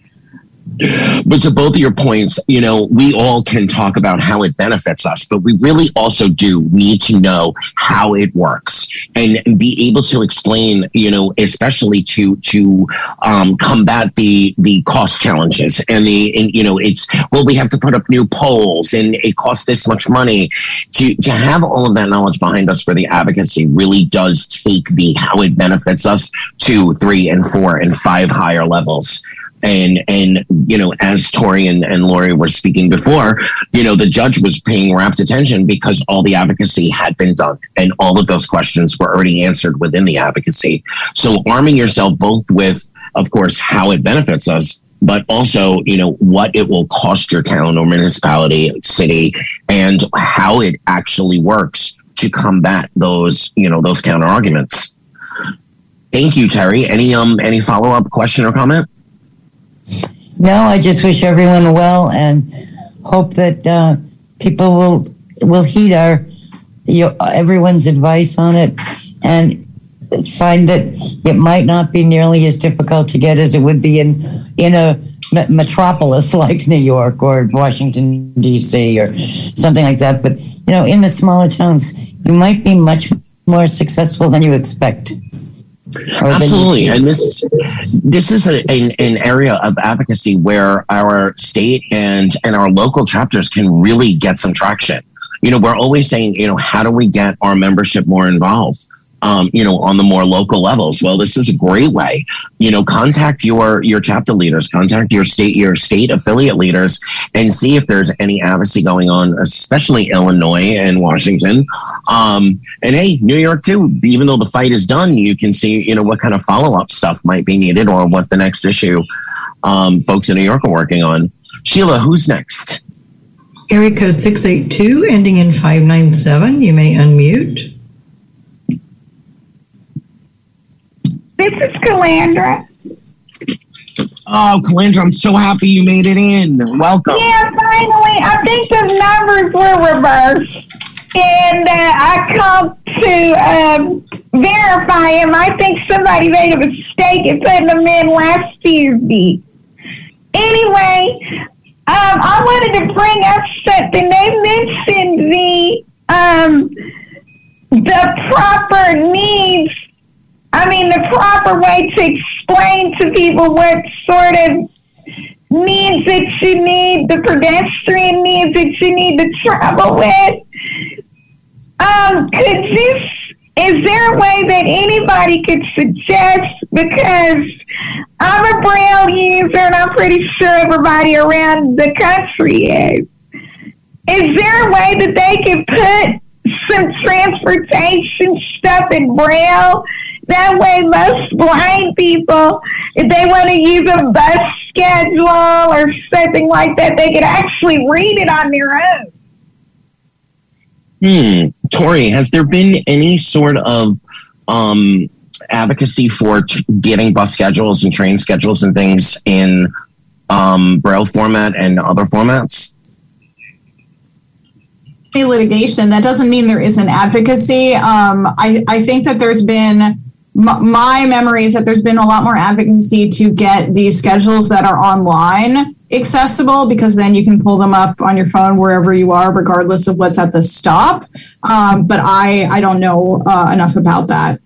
But to both of your points, you know, we all can talk about how it benefits us, but we really also do need to know how it works and be able to explain, you know, especially to to um, combat the the cost challenges and the and you know, it's well, we have to put up new poles and it costs this much money. To to have all of that knowledge behind us for the advocacy really does take the how it benefits us to three and four and five higher levels and and you know as tori and, and lori were speaking before you know the judge was paying rapt attention because all the advocacy had been done and all of those questions were already answered within the advocacy. So arming yourself both with of course how it benefits us but also you know what it will cost your town or municipality city and how it actually works to combat those you know those counter arguments. Thank you terry. Any um any follow-up question or comment No, I just wish everyone well and hope that uh, people will will heed our your, everyone's advice on it and find that it might not be nearly as difficult to get as it would be in in a metropolis like New York or Washington D.C. or something like that. But you know, in the smaller towns, you might be much more successful than you expect. Or than you Absolutely, and this this is a, an, an area of advocacy where our state and and our local chapters can really get some traction. You know, we're always saying, you know, how do we get our membership more involved? Um, you know, on the more local levels. Well, this is a great way. You know, contact your your chapter leaders, contact your state your state affiliate leaders, and see if there's any advocacy going on, especially Illinois and Washington. Um, and hey, New York too. Even though the fight is done, you can see you know what kind of follow up stuff might be needed or what the next issue um, folks in New York are working on. Sheila, who's next? Area code 682 ending in 597. You may unmute. This is Calandra. Oh, Calandra, I'm so happy you made it in. Welcome. Yeah, finally. I think the numbers were reversed. and uh, I called to um, verify him. I think somebody made a mistake and putting them in last Tuesday. Anyway, um, I wanted to bring up something. They mentioned the um, the proper needs. I mean, the proper way to explain to people what sort of that you need, the pedestrian that you need to travel with. Um, could you, is there a way that anybody could suggest? Because I'm a Braille user and I'm pretty sure everybody around the country is. Is there a way that they could put some transportation stuff in Braille? That way, most blind people, if they want to use a bus schedule or something like that, they could actually read it on their own. Hmm. Tori, has there been any sort of um, advocacy for t- getting bus schedules and train schedules and things in um, Braille format and other formats? litigation that doesn't mean there isn't advocacy um, I, I think that there's been my memory is that there's been a lot more advocacy to get these schedules that are online accessible because then you can pull them up on your phone wherever you are, regardless of what's at the stop. Um, but I, I don't know uh, enough about that.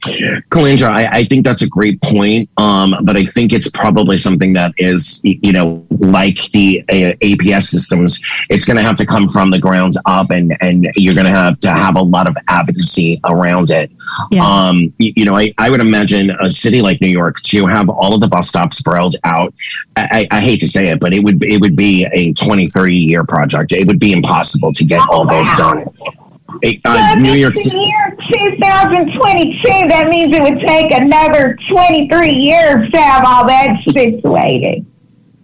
Calandra, I, I, think that's a great point. Um, but I think it's probably something that is, you know, like the uh, APS systems, it's going to have to come from the ground up and, and you're going to have to have a lot of advocacy around it. Yeah. Um, you, you, know, I, I would imagine a city like New York to have all of the bus stops brailled out. I, I, hate to say it, but it would, it would be a 20, 30 year project. It would be impossible to get all those done uh, New York City. year 2022, that means it would take another 23 years to have all that situated.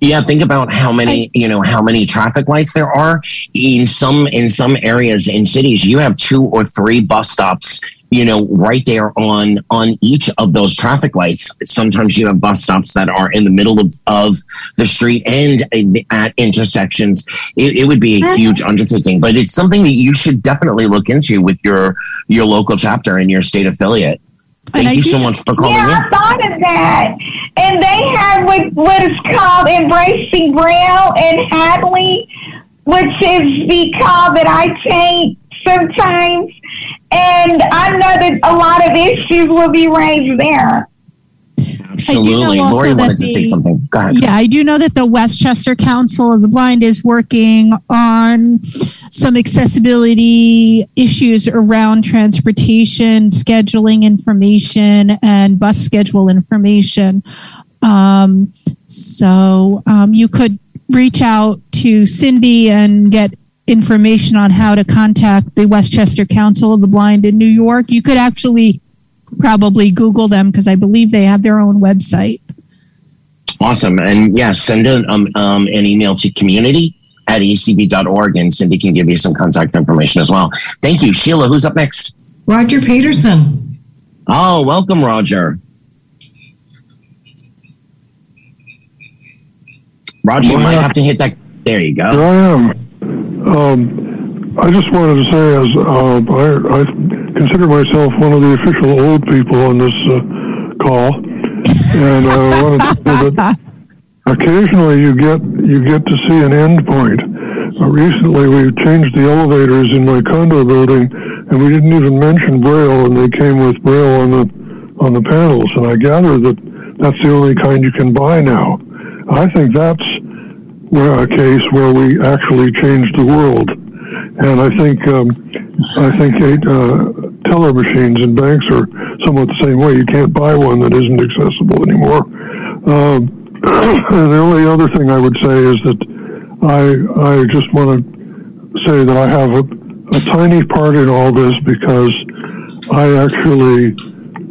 Yeah, think about how many you know how many traffic lights there are in some in some areas in cities. You have two or three bus stops you know, right there on on each of those traffic lights. Sometimes you have bus stops that are in the middle of, of the street and at intersections. It, it would be a huge undertaking, but it's something that you should definitely look into with your your local chapter and your state affiliate. Thank you so much for calling yeah, in. I thought of that. And they have what, what is called Embracing Braille in Hadley, which is the call that I take sometimes. And I know that a lot of issues will be raised there. Absolutely. Lori wanted the, to say something. Go ahead. Yeah, I do know that the Westchester Council of the Blind is working on some accessibility issues around transportation, scheduling information, and bus schedule information. Um, so um, you could reach out to Cindy and get information on how to contact the Westchester Council of the Blind in New York, you could actually probably Google them because I believe they have their own website. Awesome. And yeah, send an, um, um, an email to community at acb.org and Cindy can give you some contact information as well. Thank you. Sheila, who's up next? Roger Peterson. Oh, welcome, Roger. Roger, you might have to hit that. There you go. Here I am. Um, I just wanted to say, as uh, I, I, consider myself one of the official old people on this uh, call, and I wanted to say that occasionally you get you get to see an end point. Uh, recently, we changed the elevators in my condo building, and we didn't even mention Braille, and they came with Braille on the on the panels. And I gather that that's the only kind you can buy now. I think that's where a case where we actually changed the world. And I think um, I think uh, teller machines in banks are somewhat the same way. You can't buy one that isn't accessible anymore. Um, the only other thing I would say is that I I just want to say that I have a, a tiny part in all this because I actually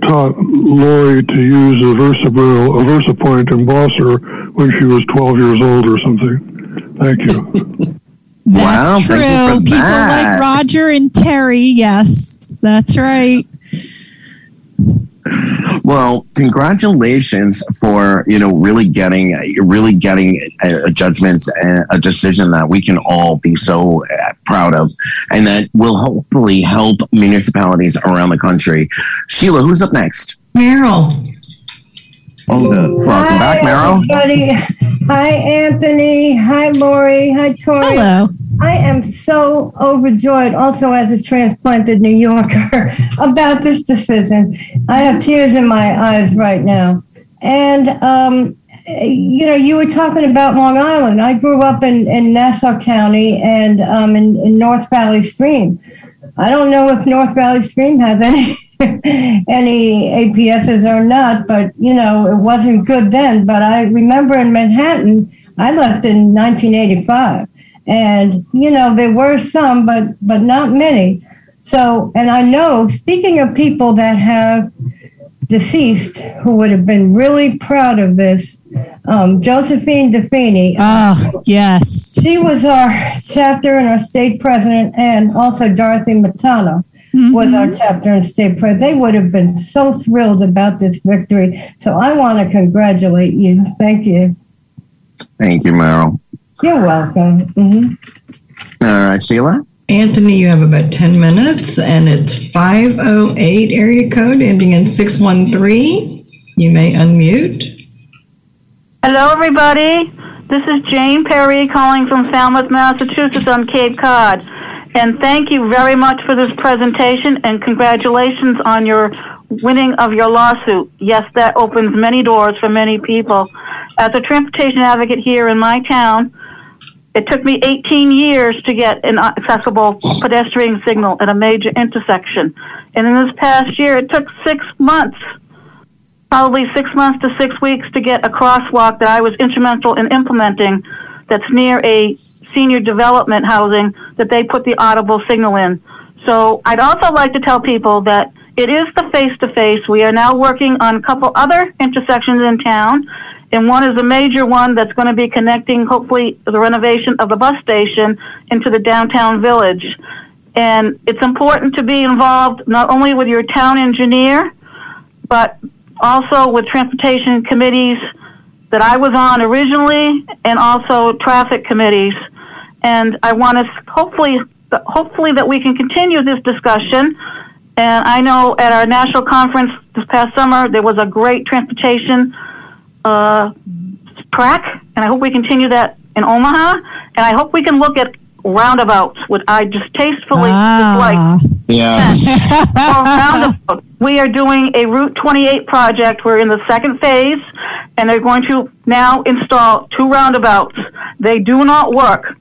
taught Lori to use a VersaBraille, a VersaPoint embosser when she was 12 years old or something. Thank you. that's wow, true. People that. like Roger and Terry, yes, that's right. Well, congratulations for you know really getting really getting a, a judgment, and a decision that we can all be so uh, proud of, and that will hopefully help municipalities around the country. Sheila, who's up next? Meryl. Oh, good. Welcome back, Meryl. Everybody. Hi, Anthony. Hi, Lori. Hi, Tori. Hello. I am so overjoyed, also as a transplanted New Yorker, about this decision. I have tears in my eyes right now. And, um, you know, you were talking about Long Island. I grew up in, in Nassau County and um, in, in North Valley Stream. I don't know if North Valley Stream has any any APSs or not, but you know, it wasn't good then. But I remember in Manhattan, I left in 1985, and you know, there were some, but but not many. So, and I know, speaking of people that have deceased who would have been really proud of this, um, Josephine DeFini. Oh, yes. She was our chapter and our state president, and also Dorothy Matano was our chapter and state president. They would have been so thrilled about this victory. So I want to congratulate you. Thank you. Thank you, Meryl. You're welcome. hmm All right, Sheila. Anthony, you have about 10 minutes, and it's 508 area code ending in 613. You may unmute. Hello, everybody. This is Jane Perry calling from Falmouth, Massachusetts on Cape Cod. And thank you very much for this presentation and congratulations on your winning of your lawsuit. Yes, that opens many doors for many people. As a transportation advocate here in my town, it took me 18 years to get an accessible pedestrian signal at a major intersection. And in this past year, it took six months, probably six months to six weeks to get a crosswalk that I was instrumental in implementing that's near a senior development housing that they put the audible signal in. So I'd also like to tell people that it is the face to face. We are now working on a couple other intersections in town, and one is a major one that's going to be connecting, hopefully, the renovation of the bus station into the downtown village. And it's important to be involved not only with your town engineer, but also with transportation committees that I was on originally, and also traffic committees. And I want to hopefully, hopefully that we can continue this discussion. And I know at our national conference this past summer there was a great transportation uh, track, and I hope we continue that in Omaha. And I hope we can look at roundabouts, which I distastefully Ah. dislike. Yeah. Roundabout, we are doing a Route 28 project. We're in the second phase, and they're going to now install two roundabouts. They do not work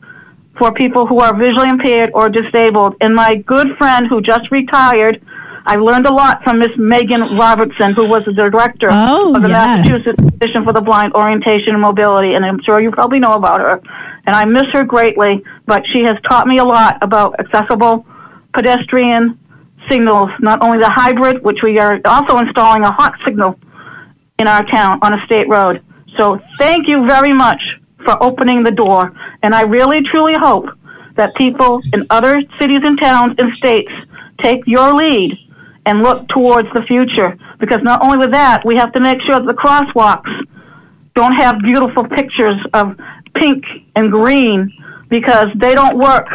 for people who are visually impaired or disabled. And my good friend who just retired, I learned a lot from Miss Megan Robertson, who was the director Oh, of the yes. Massachusetts Commission for the Blind Orientation and Mobility, and I'm sure you probably know about her. And I miss her greatly, but she has taught me a lot about accessible pedestrian signals, not only the hybrid, which we are also installing a HAWK signal in our town on a state road. So thank you very much for opening the door. And I really truly hope that people in other cities and towns and states take your lead and look towards the future. Because not only with that, we have to make sure that the crosswalks don't have beautiful pictures of pink and green because they don't work.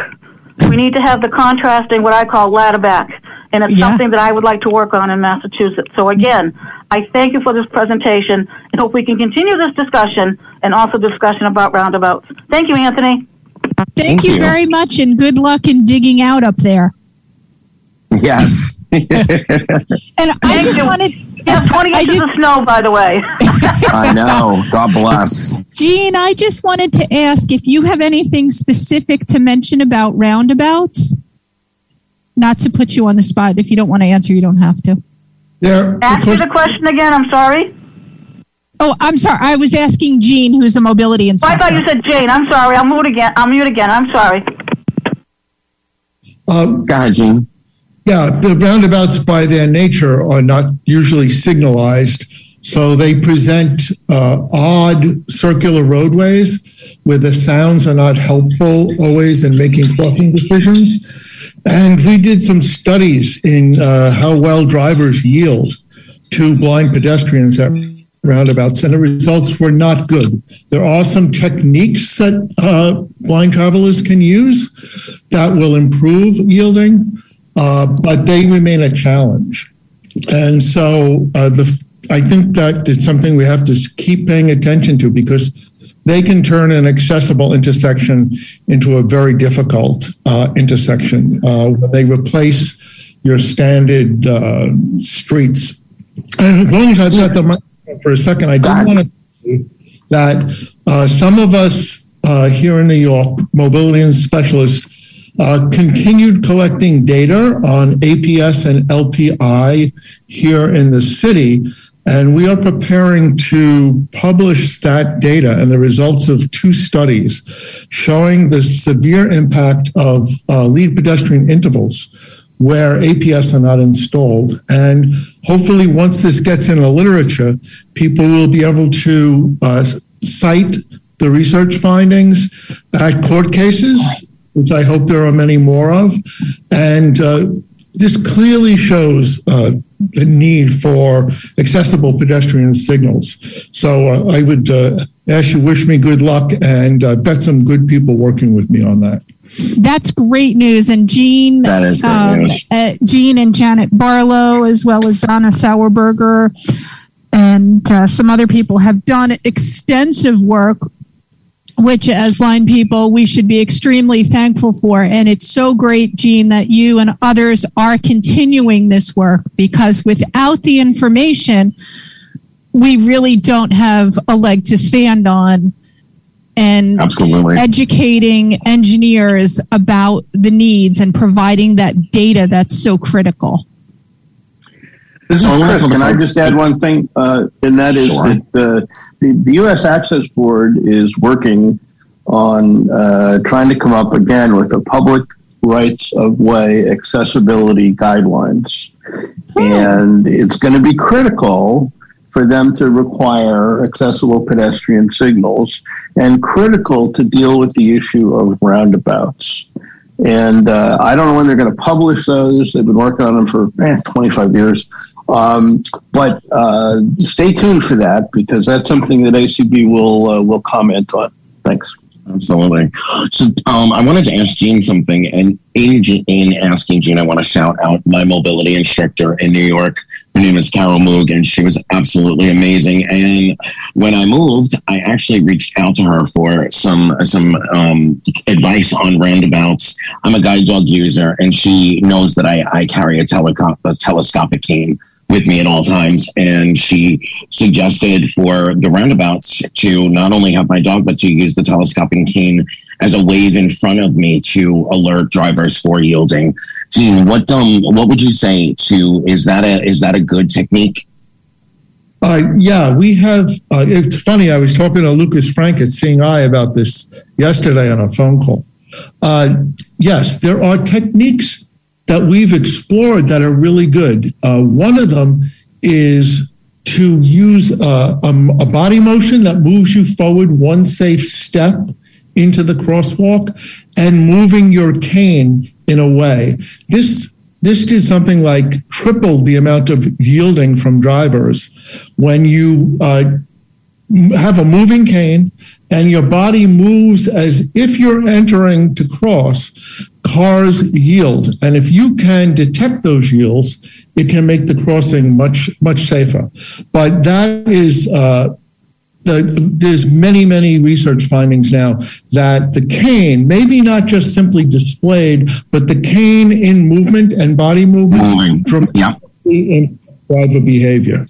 We need to have the contrasting, what I call ladder back. And it's Yeah. something that I would like to work on in Massachusetts. So again, I thank you for this presentation and hope we can continue this discussion and also discussion about roundabouts. Thank you, Anthony. Thank, Thank you, you. very much, and good luck in digging out up there. Yes. And I just you. wanted, We have 20 I inches just, of snow, by the way. I know. God bless. Gene, I just wanted to ask if you have anything specific to mention about roundabouts. Not to put you on the spot. If you don't want to answer, you don't have to. There, Ask me because- the question again. I'm sorry. Oh, I'm sorry. I was asking Gene, who's a mobility Oh, I thought you said Jane. I'm sorry. I'm mute again. I'm mute again. I'm sorry. um, Go ahead, Gene. Yeah, the roundabouts by their nature are not usually signalized. So they present uh, odd circular roadways where the sounds are not helpful always in making crossing decisions. And we did some studies in uh, how well drivers yield to blind pedestrians at roundabouts, and the results were not good. There are some techniques that uh, blind travelers can use that will improve yielding, uh, but they remain a challenge. And so uh, the I think that it's something we have to keep paying attention to because they can turn an accessible intersection into a very difficult uh, intersection uh, when they replace your standard uh, streets. And as long as I've got the microphone for a second, I did want to say that some of us here in New York, mobility and specialists, uh, continued collecting data on APS and LPI here in the city and we are preparing to publish that data and the results of two studies showing the severe impact of uh, lead pedestrian intervals where APS are not installed. And hopefully, once this gets in the literature, people will be able to uh, cite the research findings at court cases, which I hope there are many more of. And uh, this clearly shows uh, the need for accessible pedestrian signals. So uh, I would uh, ask you wish me good luck, and I've got some good people working with me on that. That's great news. And Gene, that is great um, news. Uh, Gene and Janet Barlow, as well as Dona Sauerburger, and uh, some other people have done extensive work which as blind people we should be extremely thankful for. And it's so great Gene that you and others are continuing this work because without the information we really don't have a leg to stand on. And Absolutely. educating engineers about the needs and providing that data that's so critical This is Chris. let's- Can I just add one thing? Uh, and that is Sure. that uh, the, the U.S. Access Board is working on uh, trying to come up again with a public rights of way accessibility guidelines. And it's going to be critical for them to require accessible pedestrian signals and critical to deal with the issue of roundabouts. And uh, I don't know when they're going to publish those. They've been working on them for eh, 25 years. Um, but uh, stay tuned for that because that's something that ACB will uh, will comment on. Thanks. Absolutely. So um, I wanted to ask Gene something, and in, in asking Gene, I want to shout out my mobility instructor in New York. Her name is Carol Moog, and she was absolutely amazing. And when I moved, I actually reached out to her for some some um, advice on roundabouts. I'm a guide dog user, and she knows that I, I carry a, teleco- a telescopic cane with me at all times. And she suggested for the roundabouts to not only have my dog, but to use the telescoping cane as a wave in front of me to alert drivers for yielding. Gene, what um what would you say to is that a is that a good technique? Uh, yeah, we have. Uh, it's funny. I was talking to Lukas Franck at Seeing Eye about this yesterday on a phone call. Uh, yes, there are techniques that we've explored that are really good. Uh, one of them is to use uh, a, a body motion that moves you forward one safe step into the crosswalk and moving your cane in a way. This this did something like triple the amount of yielding from drivers when you uh, have a moving cane and your body moves as if you're entering to cross cars yield. And if you can detect those yields it can make the crossing much much safer. But that is uh, the, there's many, many research findings now that the cane, maybe not just simply displayed, but the cane in movement and body movements dramatically in driver behavior.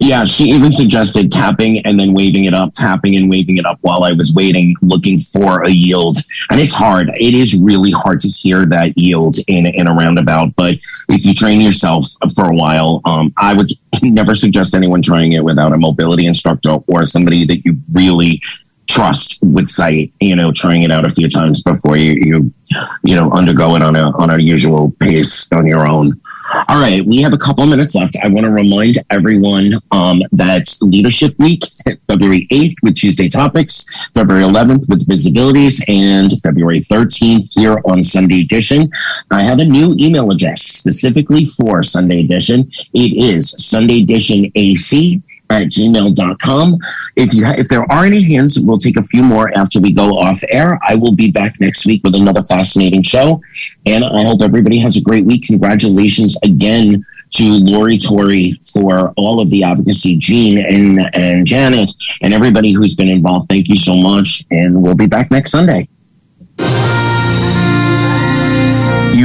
Yeah, she even suggested tapping and then waving it up, tapping and waving it up while I was waiting, looking for a yield. And it's hard. It is really hard to hear that yield in in a roundabout. But if you train yourself for a while, um, I would never suggest anyone trying it without a mobility instructor or somebody that you really trust with sight. You know, trying it out a few times before you you you know undergo it on a on a usual pace on your own. All right, we have a couple minutes left. I want to remind everyone um, that Leadership Week, February 8th with Tuesday Topics, February 11th with Visibilities, and February 13th here on Sunday Edition. I have a new email address specifically for Sunday Edition. It is Sunday Edition AC at gmail.com. If you ha- if there are any hands, we'll take a few more after we go off air. I will be back next week with another fascinating show. And I hope everybody has a great week. Congratulations again to Lori Tori for all of the advocacy, Gene and, and Janet, and everybody who's been involved. Thank you so much. And we'll be back next Sunday.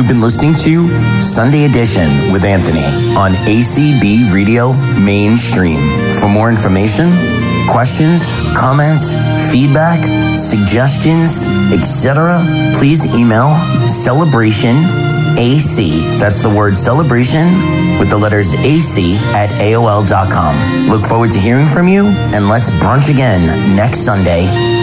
You've been listening to Sunday Edition with Anthony on ACB Radio Mainstream. For more information, questions, comments, feedback, suggestions, etc., please email celebration AC. That's the word celebration with the letters AC at AOL.com. Look forward to hearing from you and let's brunch again next Sunday